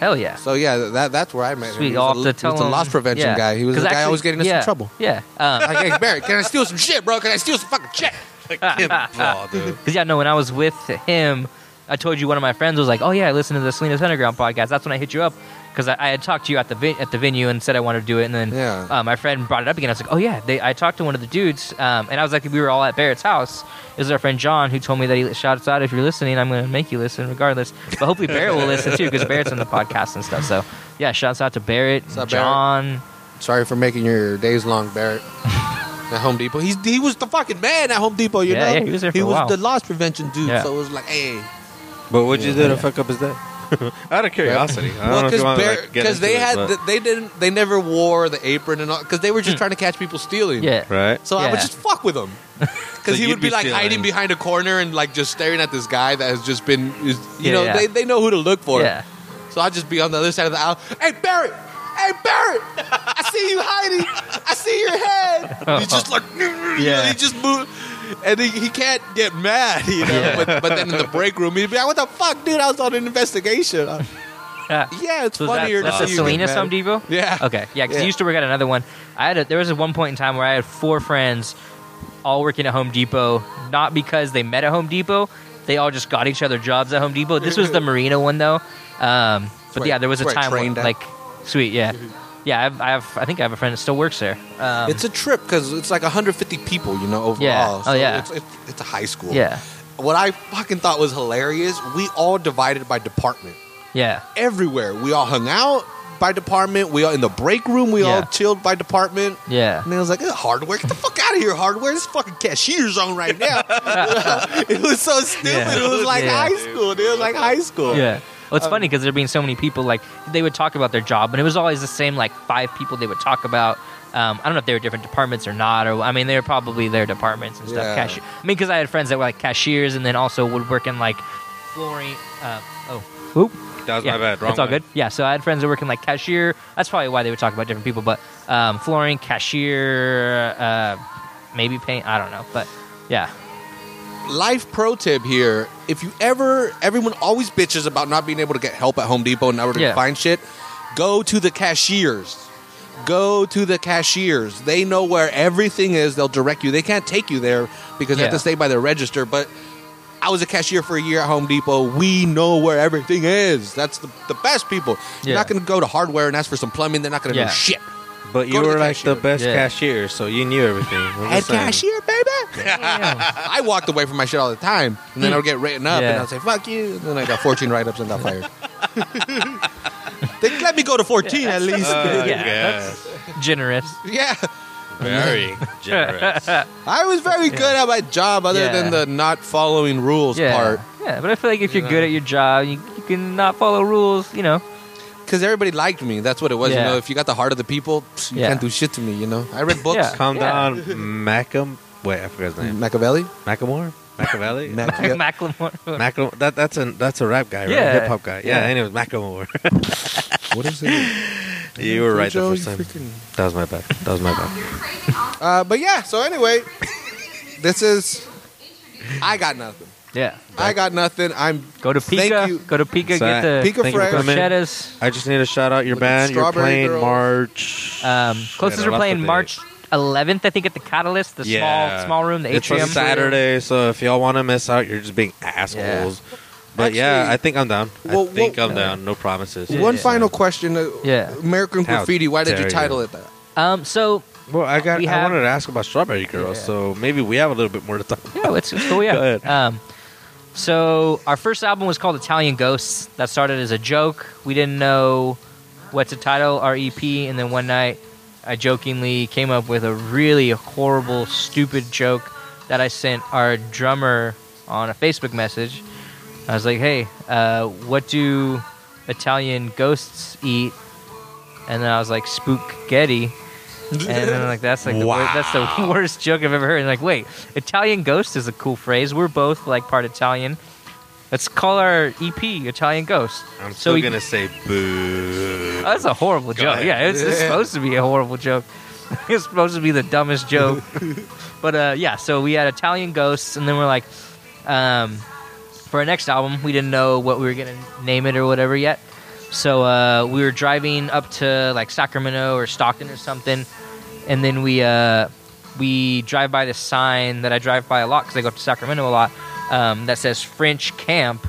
Hell yeah. So yeah, that that's where I met him. Sweet. He I'll was a, he was a loss prevention yeah. guy. He was the 'Cause guy actually- always getting us yeah, in trouble. Yeah. Um, Like, hey, Barrett, can I steal some shit, bro? Can I steal some fucking shit? Because yeah, no, when I was with him, I told you one of my friends was like, "Oh yeah, I listened to the Salinas Underground podcast." That's when I hit you up because I, I had talked to you at the vi- at the venue and said I wanted to do it, and then Yeah. uh, my friend brought it up again. I was like, "Oh yeah," they, I talked to one of the dudes, um, and I was like, we were all at Barrett's house. This is our friend John who told me that he shouts out if you're listening. I'm going to make you listen regardless, but hopefully Barrett will listen too because Barrett's on the podcast and stuff. So yeah, shouts out to Barrett, up, John. Sorry for making your days long, Barrett. At Home Depot, he's he was the fucking man at Home Depot. You Yeah, know, yeah, he was there for he a was while. the loss prevention dude. Yeah. So it was like, hey, But what'd you do Yeah. to fuck up his day? Out of curiosity. I don't know if well, you want to like, get because into they it, had but- the, they didn't they never wore the apron and all because they were just trying to catch people stealing. Hmm. Yeah, right. So I would Yeah. just fuck with him. Because So he you'd would be, be like stealing. hiding behind a corner and like just staring at this guy that has just been, is, you Yeah, know, yeah. They, they know who to look for. yeah. So I'd just be on the other side of the aisle. Hey, Barrett! Hey, Barrett! I see you hiding. I see your head. And he's just like, Yeah. He just moved. And he, he can't get mad, you know. Yeah. But, but then in the break room, he'd be like, what the fuck, dude? I was on an investigation. Yeah. yeah, it's So funnier that's, to that's see the you get Salinas mad. Home Depot. Yeah. Okay. Yeah, because Yeah. I used to work at another one. I had a, there was a one point in time where I had four friends, all working at Home Depot. Not because they met at Home Depot, they all just got each other jobs at Home Depot. This was the Marina one though. Um, but yeah, there was a where time when, like, sweet, yeah, yeah. I have, I have, I think I have a friend that still works there. Um, It's a trip because it's like 150 people, you know, overall. Yeah. Oh, So yeah. It's, it's, it's a high school. yeah, What I fucking thought was hilarious, we all divided by department. yeah, Everywhere. We all hung out by department. We all in the break room. We all Yeah. chilled by department. yeah. And it was like, "Eh, hardware, get the fuck out of here, hardware. This fucking cashier's zone right now. it was so stupid. Yeah. It was like Yeah. high school. Dude. It was like high school. Yeah. Well, it's Um, funny because there being so many people, like they would talk about their job, and it was always the same, like five people they would talk about. Um, I don't know if they were different departments or not, or I mean, they were probably their departments and stuff. Yeah. Cashier. I mean, because I had friends that were like cashiers, and then also would work in like flooring. Uh, oh, oop. That was yeah, my bad. Wrong It's all one. good. Yeah, so I had friends that work in like cashier. That's probably why they would talk about different people, but um, flooring, cashier, uh, maybe paint. I don't know, but yeah, life pro tip here if you ever everyone always bitches about not being able to get help at home depot and never to Yeah. find shit go to the cashiers go to the cashiers they know where everything is they'll direct you they can't take you there because they have to stay by the register but I was a cashier for a year at Home Depot. We know where everything is. That's the, the best people. You're not going to go to hardware and ask for some plumbing. They're not going to Yeah. know shit. But you were the like the best Yeah. cashier, so you knew everything. I'm Head just saying. cashier, baby. I walked away from my shit all the time, and then I would get written up, and Yeah. I'd say "fuck you," and then I got 14 write-ups and got fired. they let me go to 14 at least. Uh, Yeah, yes. generous. yeah, Very generous. I was very good at my job, other Yeah. than the not following rules Yeah, part. yeah. But I feel like if you're You good at your job, you, you can not follow rules. You know. Because everybody liked me. That's what it was. You know, if you got the heart of the people, psh, you Yeah. can't do shit to me. You know, I read books. Yeah. Calm Yeah. down, Macam. Wait, I forgot his name. Machiavelli. Macklemore. Machiavelli. Machiavelli. Macklemore. Macklemore. That that's a that's a rap guy, right? Yeah. Hip hop guy. Yeah, Yeah. anyways, Macklemore. what is it? you were right the first time. freaking- That was my bad. That was my bad. Uh, but yeah. So anyway, this is. I got nothing. Yeah. I got nothing. I'm Go to Thank Pica. you. Go to Pica. So, get the Pica Thank you for Fresh. coming. bruschettas. I just need to shout out your With the band. You're Strawberry playing Girls. March. Um, closest I we're playing. March 11th, I think, at the Catalyst, the small small room, the it's atrium. a Saturday, so if y'all want to miss out, you're just being assholes. But yeah, Actually- I think I'm down. Well, I think well- I'm down. No promises. Yeah. One final question. Uh, Yeah. American How Graffiti. Why did dare you you. title it that? Um, so Well, I got. We I have- wanted to ask about Strawberry Girls, Yeah. so maybe we have a little bit more to talk. yeah, let's, let's go. Yeah. Go ahead. Um, so our first album was called Italian Ghosts. That started as a joke. We didn't know what to title our EP, and then one night I jokingly came up with a really horrible, stupid joke that I sent our drummer on a Facebook message. I was like, "Hey, uh, what do Italian ghosts eat?" And then I was like, "Spook-getty." And then like that's like the wor- that's the worst joke I've ever heard. And like, wait, Italian Ghost is a cool phrase. We're both like part Italian. Let's call our EP Italian Ghost. I'm So still we- gonna say boo. Oh, that's a horrible Go joke. ahead. Yeah, it's, it's supposed to be a horrible joke. it's supposed to be the dumbest joke. but uh, yeah, so we had Italian Ghosts, and then we're like, um, for our next album, we didn't know what we were gonna name it or whatever yet. So uh, we were driving up to like Sacramento or Stockton or something, and then we uh, we drive by this sign that I drive by a lot because I go up to Sacramento a lot um, that says French Camp,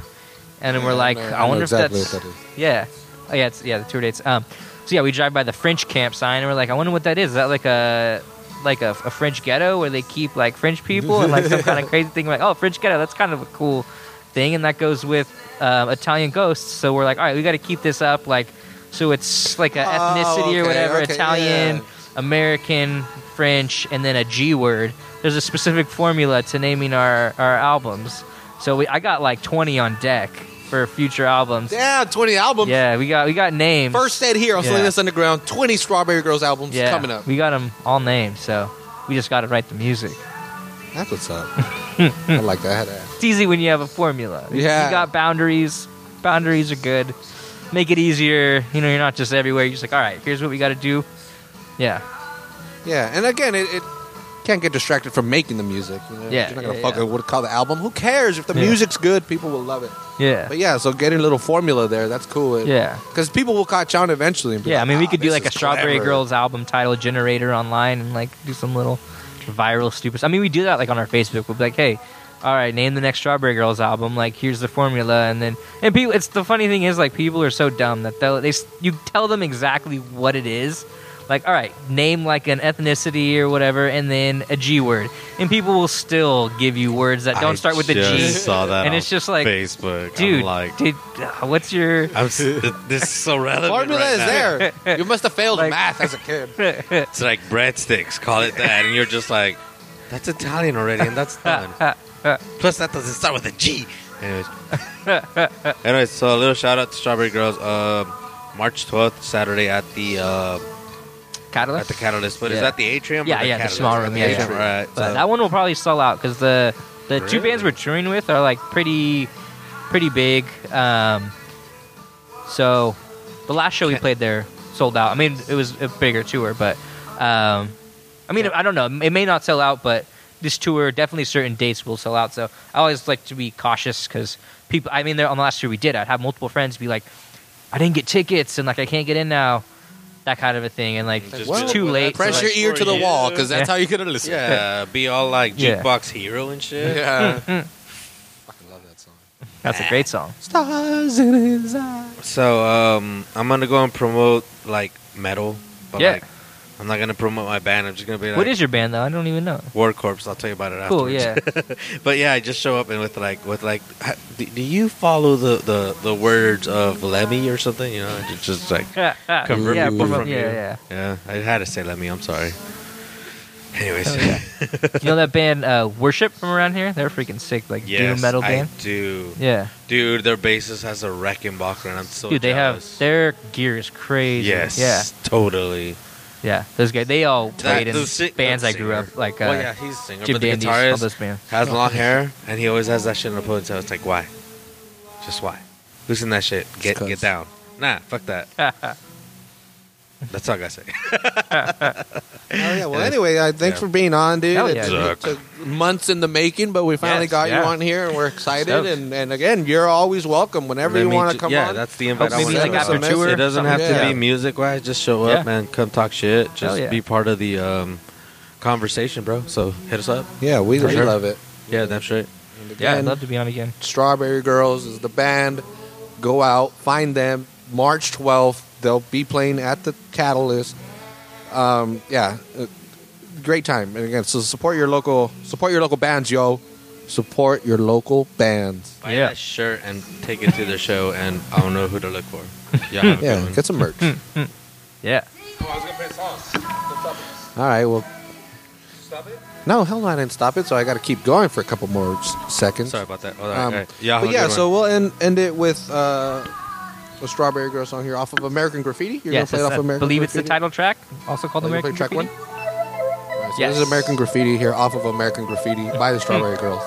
and then we're like, know- I, know wonder exactly if that's what that is. yeah. Oh yeah, it's yeah the tour dates. Um, so yeah, we drive by the French camp sign and we're like, I wonder what that is. Is that like a like a, a French ghetto where they keep like French people and like some kind of crazy thing? We're like, oh, French ghetto, that's kind of a cool thing, and that goes with um, Italian ghosts. So we're like, all right, we got to keep this up, like, so it's like a Oh, ethnicity or whatever, okay, Italian, yeah. American, French, and then a G word. There's a specific formula to naming our our albums. So we, I got like 20 on deck for future albums. Yeah, 20 albums. Yeah, we got we got names. First set here on Yeah. Salinas Underground, 20 Strawberry Girls albums yeah, coming up. We got them all named, so we just got to write the music. That's what's up. I like that. I to ask. It's easy when you have a formula. Yeah. you got boundaries. Boundaries are good. Make it easier. You know, you're not just everywhere. You're just like, all right, here's what we got to do. Yeah, Yeah, and again, it, it can't get distracted from making the music. You know? Yeah, You're not going to yeah, fucking yeah. what call the album. Who cares? If the Yeah. music's good, people will love it. yeah, But yeah, so getting a little formula there, that's cool. yeah, Because people will catch on eventually. and be yeah. I like, mean, we "Ah, could do this like a is Strawberry clever." Girls album title generator online and like do some little viral stupid. I mean, we do that like on our Facebook. We'll be like, hey. All right, name the next Strawberry Girls album. Like, here's the formula, and then and people. It's the funny thing is like people are so dumb that they'll they you tell them exactly what it is. Like, all right, name like an ethnicity or whatever, and then a G word, and people will still give you words that don't I start with the G. Saw that, and on it's just like, Facebook, Dude, I'm like, dude, uh, what's your? I'm, s- this is so relevant. Formula right is now. there. You must have failed Like- math as a kid. It's like breadsticks. Call it that, and you're just like, that's Italian already, and that's done. Plus, that doesn't start with a G. Anyways, anyways, so a little shout out to Strawberry Girls. Uh, March 12th, Saturday at the uh, Catalyst. at the Catalyst. But is that the atrium? Yeah, the yeah, the small room, yeah, Atrium, yeah. Right. But so- that one will probably sell out because the the two bands we're touring with are like pretty pretty big. Um, so the last show we played there sold out. I mean, it was a bigger tour, but um, I mean, I don't know. It may not sell out, but this tour definitely certain dates will sell out. So I always like to be cautious because people. I mean, on the last tour we did, I'd have multiple friends be like, "I didn't get tickets, and like I can't get in now." That kind of a thing, and like Just it's too like, late. Press so, your like, ear to the for wall because that's Yeah. how you're gonna listen. yeah, be all like Yeah. jukebox hero and shit. Yeah. Fucking love that song. That's a great song. Stars in his eyes. So um, I'm gonna go and promote like metal, but Yeah. like I'm not gonna promote my band. I'm just gonna be like what is your band though? I don't even know. War Corpse. I'll tell you about it Cool, afterwards. yeah. but yeah, I just show up and with like with like, do, you follow the, the the words of Lemmy or something? You know, it's just like convert yeah, people from yeah, you. yeah. yeah. I had to say Lemmy. I'm sorry. Anyways, Hell yeah. you know that band uh, Worship from around here? They're freaking sick, like yes, doom metal band. I do. Yeah, Dude, their bassist has a Rickenbacker, and I'm so dude, they have their gear is crazy. Yes, yeah, totally. Yeah. Those guys, they all played in si- bands the I grew up like. Uh, well, yeah, he's a singer, Jim but the Dandies, all guitarist those bands. has long hair, and he always has that shit in the ponytail. It's like, why? Just why? Loosen that shit. Get 'cause. get down. Nah, fuck that. That's all I gotta say. Oh yeah. Well, anyway, uh, thanks Yeah. for being on, dude. Hell It's- yeah, it took months in the making, but we finally Yes, got you yeah. on here, and we're excited. Stoked. And, and again, you're always welcome whenever you me want ju- to come yeah, on. that's the invite. I Maybe wanna like do. after SMS. tour. It doesn't have to Yeah. be music wise. Just show up, Yeah. man. Come talk shit. Just yeah. be part of the um, conversation, bro. So hit us up. Yeah, we, For we sure. love it. Yeah, that's right. And Yeah, I'd love to be on again. Strawberry Girls is the band. Go out, find them. March 12th, they'll be playing at the Catalyst. Um, yeah, uh, great time. And again, so support your local, support your local bands, yo. Support your local bands. Buy Yeah. that shirt and take it to the show, and I don't know who to look for. Yeah, have a Yeah, get some merch. Yeah. All right, well. Stop it. No, hell no, I didn't stop it, so I got to keep going for a couple more s- seconds. Sorry about that. Oh, all right, Um, all right. Yeah, but yeah, so we'll end, end it with uh, a Strawberry Girl song here off of American Graffiti. You're yes, gonna play it off the- American believe it's the title track, also called Oh, American play track Graffiti. right, so Yes. This is American Graffiti here off of American Graffiti by the Strawberry Girls.